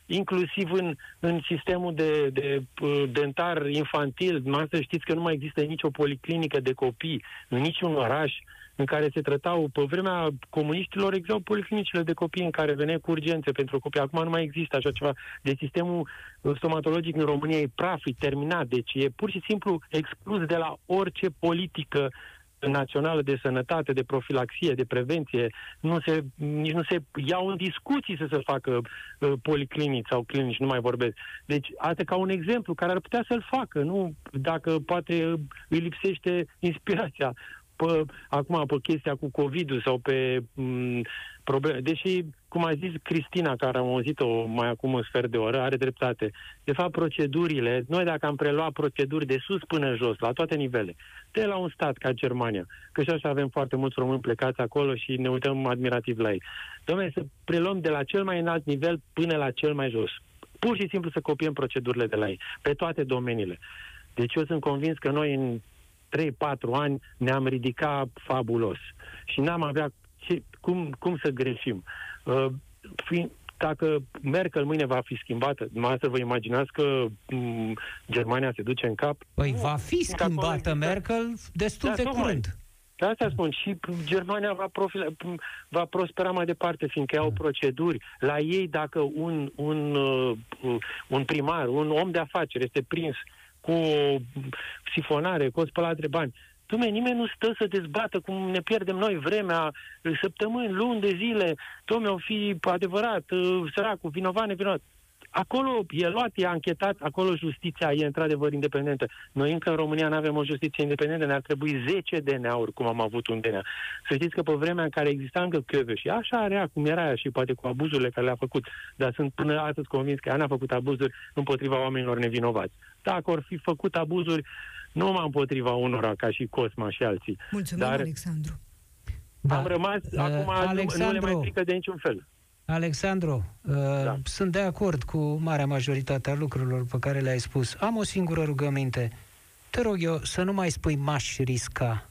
inclusiv în, în sistemul de, de uh, dentar infantil, să știți că nu mai există nicio policlinică de copii în niciun oraș în care se tratau, pe vremea comuniștilor existau policlinicile de copii în care veneau cu urgențe pentru copii. Acum nu mai există așa ceva. Deci sistemul stomatologic în România e praf, e terminat. Deci e pur și simplu exclus de la orice politică națională de sănătate, de profilaxie, de prevenție, nu se, nici nu se iau în discuții să se facă uh, policlinici sau clinici, nu mai vorbesc. Deci, asta ca un exemplu care ar putea să-l facă, nu dacă poate îi lipsește inspirația pe, acum pe chestia cu COVID-ul sau pe m- probleme. Deși, cum a zis Cristina, care am auzit-o mai acum un sfert de oră, are dreptate. De fapt, procedurile, noi dacă am preluat proceduri de sus până jos, la toate nivele, de la un stat ca Germania, că și așa avem foarte mulți români plecați acolo și ne uităm admirativ la ei. Dom'le, să preluăm de la cel mai înalt nivel până la cel mai jos. Pur și simplu să copiem procedurile de la ei, pe toate domeniile. Deci eu sunt convins că noi în 3-4 ani ne-am ridicat fabulos și n-am avea ce, cum, cum să greșim. Uh, fi, dacă Merkel mâine va fi schimbată, dumneavoastră vă imaginați că m- Germania se duce în cap? Păi nu, va fi schimbată Merkel destul da, de curând. De asta spun. Și Germania va, profila, va prospera mai departe, fiindcă au proceduri. La ei, dacă un, un, uh, un primar, un om de afaceri este prins cu o sifonare, cu o spălat de bani, Dumne, nimeni nu stă să dezbată cum ne pierdem noi vremea, săptămâni, luni de zile, domne, o fi adevărat, uh, săracul, vinovat, nevinovat. Acolo e luat, e anchetat, acolo justiția e într-adevăr independentă. Noi încă în România nu avem o justiție independentă, ne-ar trebui 10 DNA-uri, cum am avut un DNA. Să știți că pe vremea în care exista încă Căve și așa area cum era ea și poate cu abuzurile care le-a făcut, dar sunt până astăzi convins că ea n-a făcut abuzuri împotriva oamenilor nevinovați. Dacă ar fi făcut abuzuri, nu numai împotriva unora ca și Cosma și alții. Mulțumim, dar Alexandru. Da. Am rămas, uh, acum Alexandru, nu le mai frică de niciun fel. Alexandru, uh, da. sunt de acord cu marea majoritate a lucrurilor pe care le-ai spus. Am o singură rugăminte. te rog eu să nu mai spui m-aș risca.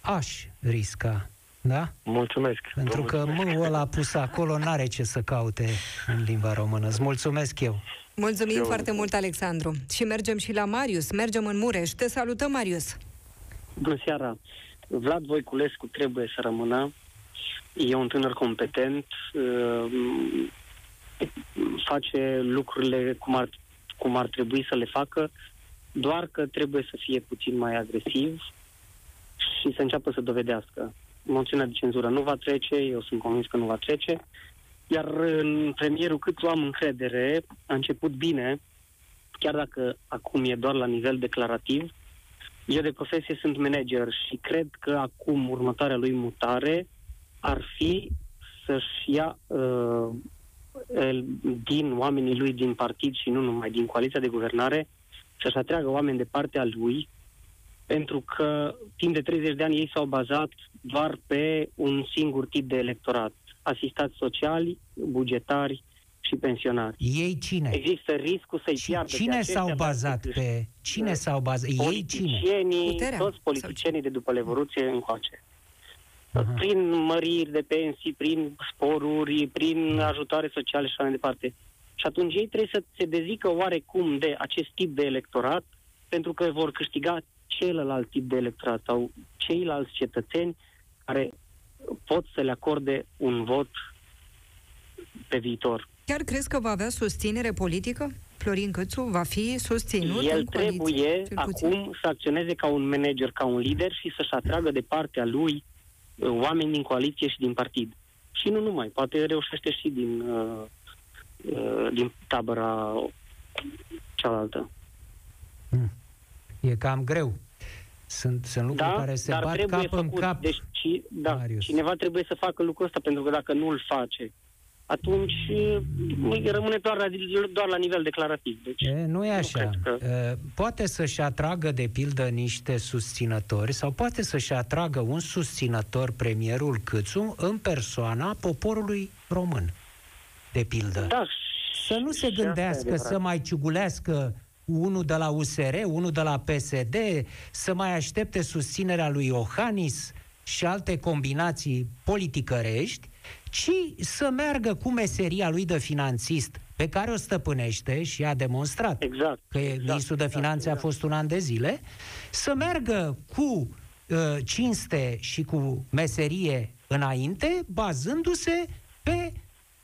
Aș risca. Da? Mulțumesc. Pentru că m ăla pus acolo n-are ce să caute în limba română. Îți mulțumesc eu. Mulțumim Eu- foarte mult, Alexandru. Și mergem și la Marius. Mergem în Mureș. Te salutăm, Marius. Bună seara! Vlad Voiculescu trebuie să rămână. E un tânăr competent, uh, face lucrurile cum ar, cum ar trebui să le facă, doar că trebuie să fie puțin mai agresiv și să înceapă să dovedească. Moțiunea de cenzură nu va trece, eu sunt convins că nu va trece, iar în premierul cât am încredere, a început bine, chiar dacă acum e doar la nivel declarativ, eu de profesie sunt manager și cred că acum următoarea lui mutare ar fi să-și ia uh, el- din oamenii lui din partid și nu numai din coaliția de guvernare, să-și atragă oameni de partea lui, pentru că timp de 30 de ani ei s-au bazat doar pe un singur tip de electorat. Asistați sociali, bugetari și pensionari. Ei cine? Există riscul să-i Ci- piardă pe Cine aceștia, s-au dar bazat să- pe... Cine s-au bazat? Ei cine? politicienii, Puterea, toți sau politicienii de după Revoluție încoace. Aha. Prin măriri de pensii, prin sporuri, prin ajutoare sociale și așa mai departe. Și atunci ei trebuie să se dezică oarecum de acest tip de electorat, pentru că vor câștiga celălalt tip de electorat sau ceilalți cetățeni care pot să le acorde un vot pe viitor. Chiar crezi că va avea susținere politică? Florin Câțu va fi susținut El în coaliție, trebuie cel puțin? acum să acționeze ca un manager, ca un lider și să-și atragă de partea lui uh, oameni din coaliție și din partid. Și nu numai, poate reușește și din, uh, uh, din tabăra cealaltă. E cam greu. Sunt, sunt lucruri Da, care se dar bat trebuie cap în făcut. cap. Deci, ci, da, Marius. cineva trebuie să facă lucrul ăsta, pentru că dacă nu îl face, atunci uh, rămâne doar la, doar la nivel declarativ. Deci, E, nu e nu așa. cred că- E, Poate să-și atragă, de pildă, niște susținători sau poate să-și atragă un susținător, premierul Câțu, în persoana poporului român, de pildă. da, Să nu se și asta e gândească adevărat. să mai ciugulească unul de la USR, unul de la PSD, să mai aștepte susținerea lui Iohannis și alte combinații politicărești, ci să meargă cu meseria lui de finanțist, pe care o stăpânește și a demonstrat Exact. că exact, ministrul de exact, finanțe a exact. fost un an de zile, să meargă cu uh, cinste și cu meserie înainte, bazându-se pe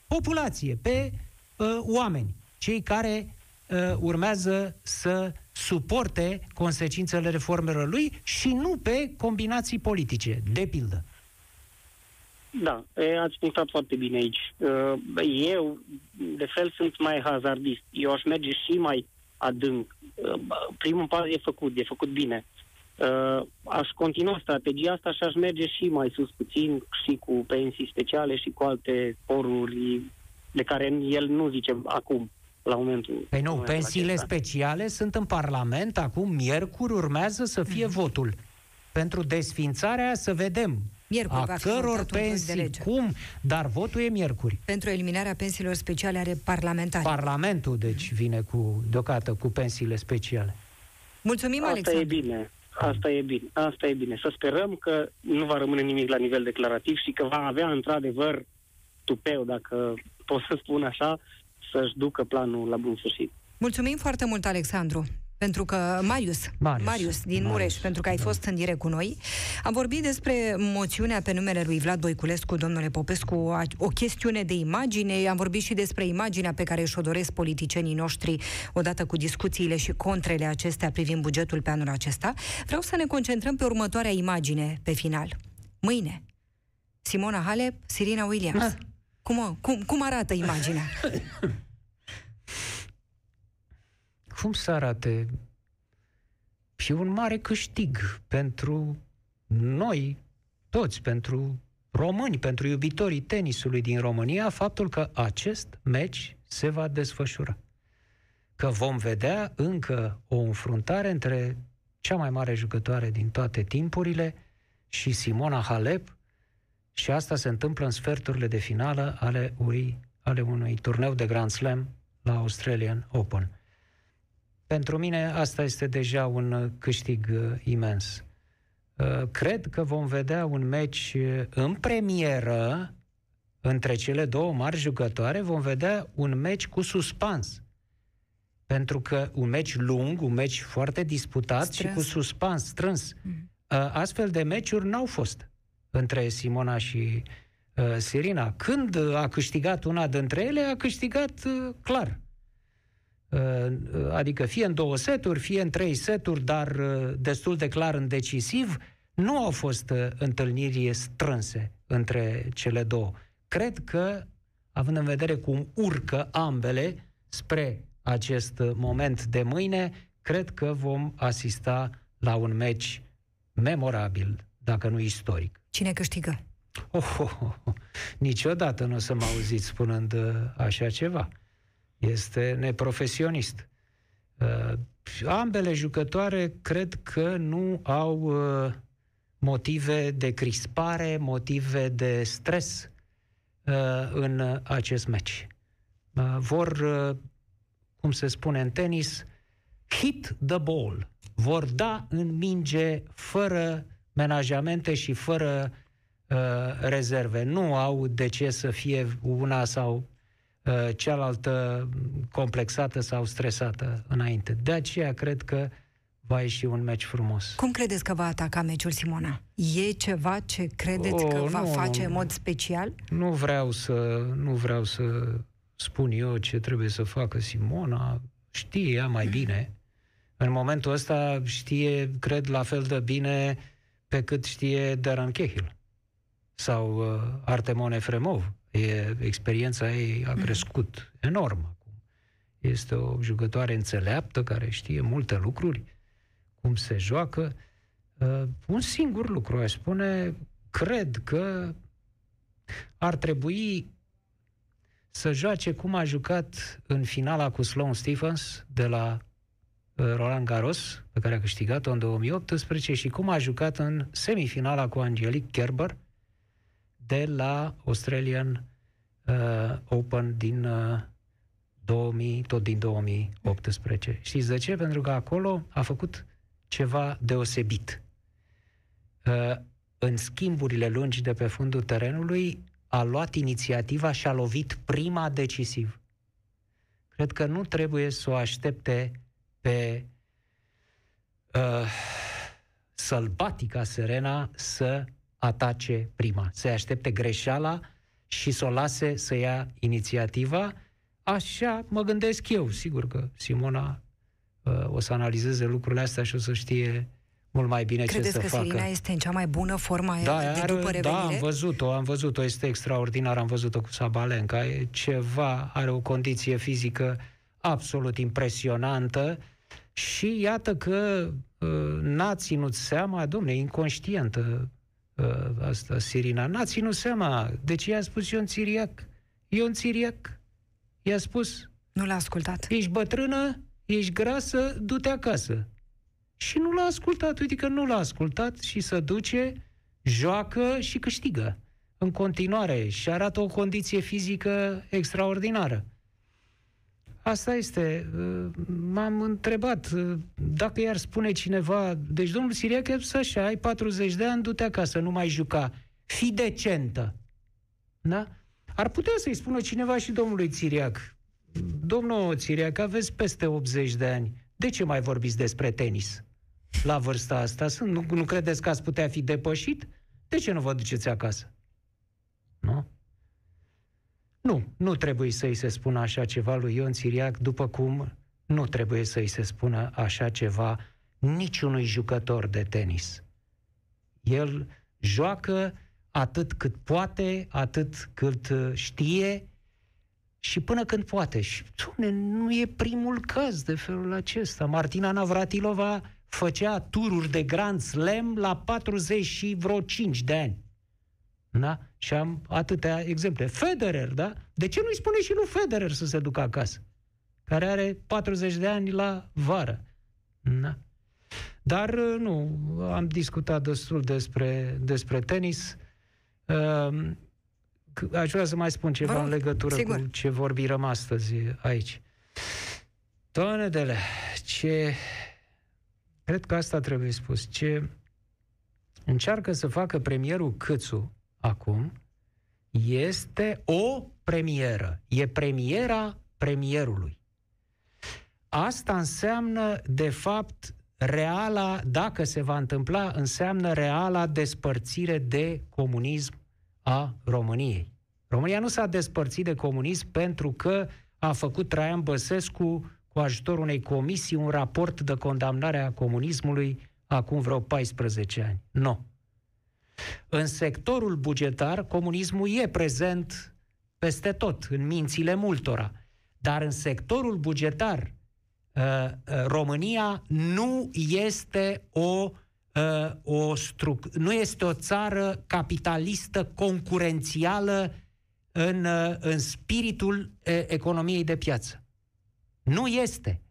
populație, pe uh, oameni, cei care uh, urmează să suporte consecințele reformelor lui și nu pe combinații politice, de pildă. Da, e, ați punctat foarte bine aici. Uh, Eu, de fel, sunt mai hazardist. Eu aș merge și mai adânc. Uh, Primul pas e făcut, e făcut bine. Uh, Aș continua strategia asta și aș merge și mai sus puțin și cu pensii speciale și cu alte sporuri de care el nu zice acum, la momentul. Păi nu, momentul pensiile acesta. speciale sunt în Parlament, acum miercuri urmează să fie votul. Pentru desfințarea să vedem Miercuri a va fi căror votat un proiect de pensii, lege. cum, dar votul e miercuri. Pentru eliminarea pensiilor speciale ale parlamentari. Parlamentul, deci, vine cu, deocamdată cu pensiile speciale. Mulțumim, Asta Alexandru. e bine. Asta e bine. Asta e bine. Să sperăm că nu va rămâne nimic la nivel declarativ și că va avea într-adevăr tupeu, dacă pot să spun așa, să-și ducă planul la bun sfârșit. Mulțumim foarte mult, Alexandru. Pentru că Marius, Marius. Marius din Marius, Mureș, pentru că ai da. fost în direct cu noi. Am vorbit despre moțiunea pe numele lui Vlad Voiculescu, domnule Popescu, a- o chestiune de imagine. Am vorbit și despre imaginea pe care și-o doresc politicienii noștri odată cu discuțiile și contrele acestea privind bugetul pe anul acesta. Vreau să ne concentrăm pe următoarea imagine pe final. Mâine. Simona Halep, Sirina Williams. Ah. Cum, cum, cum arată imaginea? Cum să arate? Și un mare câștig pentru noi, toți, pentru români, pentru iubitorii tenisului din România, faptul că acest meci se va desfășura. Că vom vedea încă o înfruntare între cea mai mare jucătoare din toate timpurile și Simona Halep și asta se întâmplă în sferturile de finală ale, ui, ale unui turneu de Grand Slam la Australian Open. Pentru mine asta este deja un uh, câștig uh, imens. Uh, cred că vom vedea un meci în premieră între cele două mari jucătoare, vom vedea un meci cu suspans. Pentru că un meci lung, un meci foarte disputat strâns. și cu suspans strâns. Mm. Astfel de meciuri n-au fost între Simona și uh, Sirina. Când a câștigat una dintre ele, a câștigat uh, clar. Uh, adică fie în două seturi, fie în trei seturi, dar uh, destul de clar în decisiv, nu au fost uh, întâlniri strânse între cele două. Cred că, având în vedere cum urcă ambele spre acest moment de mâine, cred că vom asista la un meci memorabil, dacă nu istoric. Cine câștigă? Oh, oh, oh, oh. Niciodată nu o să mă auziți spunând așa ceva este neprofesionist. Uh, ambele jucătoare cred că nu au uh, motive de crispare, motive de stres uh, în acest meci. Uh, vor, uh, cum se spune în tenis, hit the ball. Vor da în minge fără menajamente și fără uh, rezerve. Nu au de ce să fie una sau Uh, cealaltă complexată sau stresată înainte. De aceea cred că va ieși un meci frumos. Cum credeți că va ataca meciul Simona? E ceva ce credeți oh, că va nu, face nu, în mod special? Nu vreau să nu vreau să spun eu ce trebuie să facă Simona. Știe ea mai bine. În momentul ăsta știe, cred, la fel de bine pe cât știe Darren Cahill sau uh, Artemon Efremov E, experiența ei a mhm. crescut mm. enorm acum. Este o jucătoare înțeleaptă care știe multe lucruri, cum se joacă. Uh, un singur lucru, aș spune, cred că ar trebui să joace cum a jucat în finala cu Sloan Stephens de la uh, Roland Garros, pe care a câștigat-o în 2018, și cum a jucat în semifinala cu Angelique Kerber de la Australian uh, Open din uh, 2000, tot din 2018. Știți de ce? Pentru că acolo a făcut ceva deosebit. Uh, în schimburile lungi de pe fundul terenului, a luat inițiativa și a lovit prima decisiv. Cred că nu trebuie să o aștepte pe uh, sălbatica Serena să atace prima, să aștepte greșeala și să o lase să ia inițiativa. Așa mă gândesc eu. Sigur că Simona uh, o să analizeze lucrurile astea și o să știe mult mai bine Credeți ce să că facă. Serena este în cea mai bună formă da, de are, după revenire? Da, am văzut-o, am văzut-o, este extraordinar, am văzut-o cu Sabalenka, e ceva, are o condiție fizică absolut impresionantă și iată că uh, n-a ținut seama, domne, inconștientă, uh, asta, Sirina, n-a ținut seama. Deci i-a spus Ion Țiriac. Ion Țiriac i-a spus... Nu l-a ascultat. Ești bătrână, ești grasă, du-te acasă. Și nu l-a ascultat. Uite că nu l-a ascultat și se duce, joacă și câștigă. În continuare și arată o condiție fizică extraordinară. Asta este. Uh, m-am întrebat uh, dacă i-ar spune cineva, deci domnul Siriac a spus așa, ai 40 de ani, du-te acasă, nu mai juca. Fi decentă. Da? Ar putea să-i spună cineva și domnului Țiriac. Domnul Țiriac, aveți peste 80 de ani. De ce mai vorbiți despre tenis? La vârsta asta, nu, nu credeți că ați putea fi depășit? De ce nu vă duceți acasă? Nu? Nu, nu trebuie să-i se spună așa ceva lui Ion Țiriac, după cum nu trebuie să-i se spună așa ceva niciunui jucător de tenis. El joacă atât cât poate, atât cât uh, știe și până când poate. Și, dumne, nu e primul caz de felul acesta. Martina Navratilova făcea tururi de Grand Slam la 40 și vreo 5 de ani. Da? Și am atâtea exemple. Federer, da? De ce nu-i spune și lui Federer să se ducă acasă? Care are 40 de ani la vară. Da? Dar uh, nu, am discutat destul despre, despre tenis. Uh, aș vrea să mai spun ceva în legătură Sigur. cu ce vorbim astăzi aici. Doamne Dele, ce... Cred că asta trebuie spus. Ce încearcă să facă premierul Câțu acum este o premieră. E premiera premierului. Asta înseamnă, de fapt, reala, dacă se va întâmpla, înseamnă reala despărțire de comunism a României. România nu s-a despărțit de comunism pentru că a făcut Traian Băsescu cu ajutorul unei comisii un raport de condamnare a comunismului acum vreo 14 ani. Nu. În sectorul bugetar, comunismul e prezent peste tot, în mințile multora. Dar în sectorul bugetar, uh, uh, România nu este o, uh, o stru- nu este o țară capitalistă concurențială în, în spiritul economiei de piață. Nu este.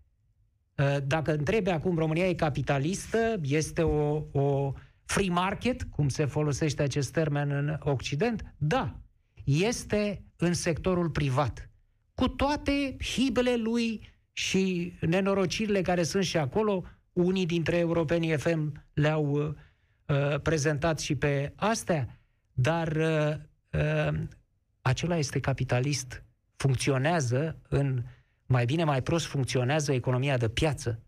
Dacă întrebi acum România e capitalistă, este o, o free market, cum se folosește acest termen în Occident, da, este în sectorul privat. Cu toate hibele lui și nenorocirile care sunt și acolo, unii dintre europenii FM le-au uh, prezentat și pe astea, dar uh, uh, acela este capitalist. Funcționează în, mai bine, mai prost funcționează economia de piață,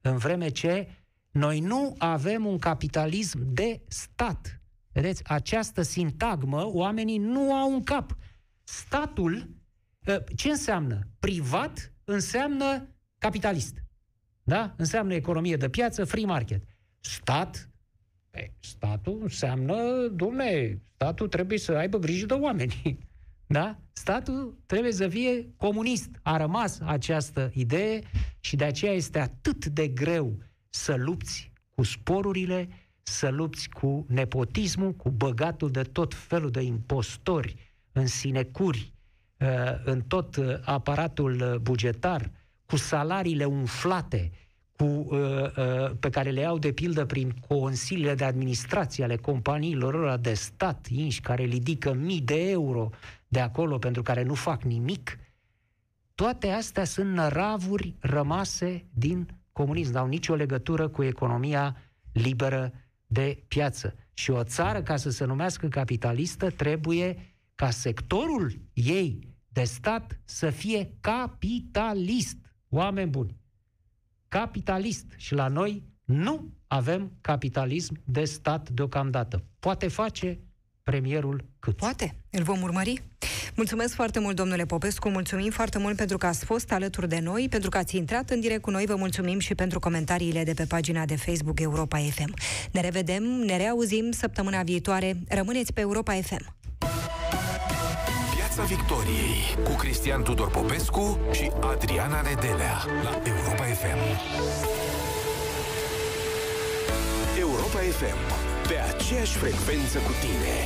în vreme ce noi nu avem un capitalism de stat. Vedeți, această sintagmă oamenii nu au în cap. Statul, ă, ce înseamnă? Privat înseamnă capitalist. Da? Înseamnă economie de piață, free market. Stat, e, statul înseamnă, domne, statul trebuie să aibă grijă de oameni. Da? Statul trebuie să fie comunist. A rămas această idee și de aceea este atât de greu să lupți cu sporurile, să lupți cu nepotismul, cu băgatul de tot felul de impostori în sinecuri, uh, în tot uh, aparatul uh, bugetar, cu salariile umflate, cu, pe care le au de pildă prin consiliile de administrație ale companiilor de stat, inși care ridică mii de euro de acolo pentru care nu fac nimic, toate astea sunt năravuri rămase din comunism, n-au nicio legătură cu economia liberă de piață. Și o țară, ca să se numească capitalistă, trebuie ca sectorul ei de stat să fie capitalist. Oameni buni. Capitalist. Și la noi nu avem capitalism de stat deocamdată. Poate face premierul cât? Poate. Îl vom urmări. Mulțumesc foarte mult, domnule Popescu, mulțumim foarte mult pentru că ați fost alături de noi, pentru că ați intrat în direct cu noi, vă mulțumim și pentru comentariile de pe pagina de Facebook Europa FM. Ne revedem, ne reauzim săptămâna viitoare. Rămâneți pe Europa FM. Piața Victoriei cu Cristian Tudor Popescu și Adriana Nedelea la Europa FM. Europa FM, pe aceeași frecvență cu tine.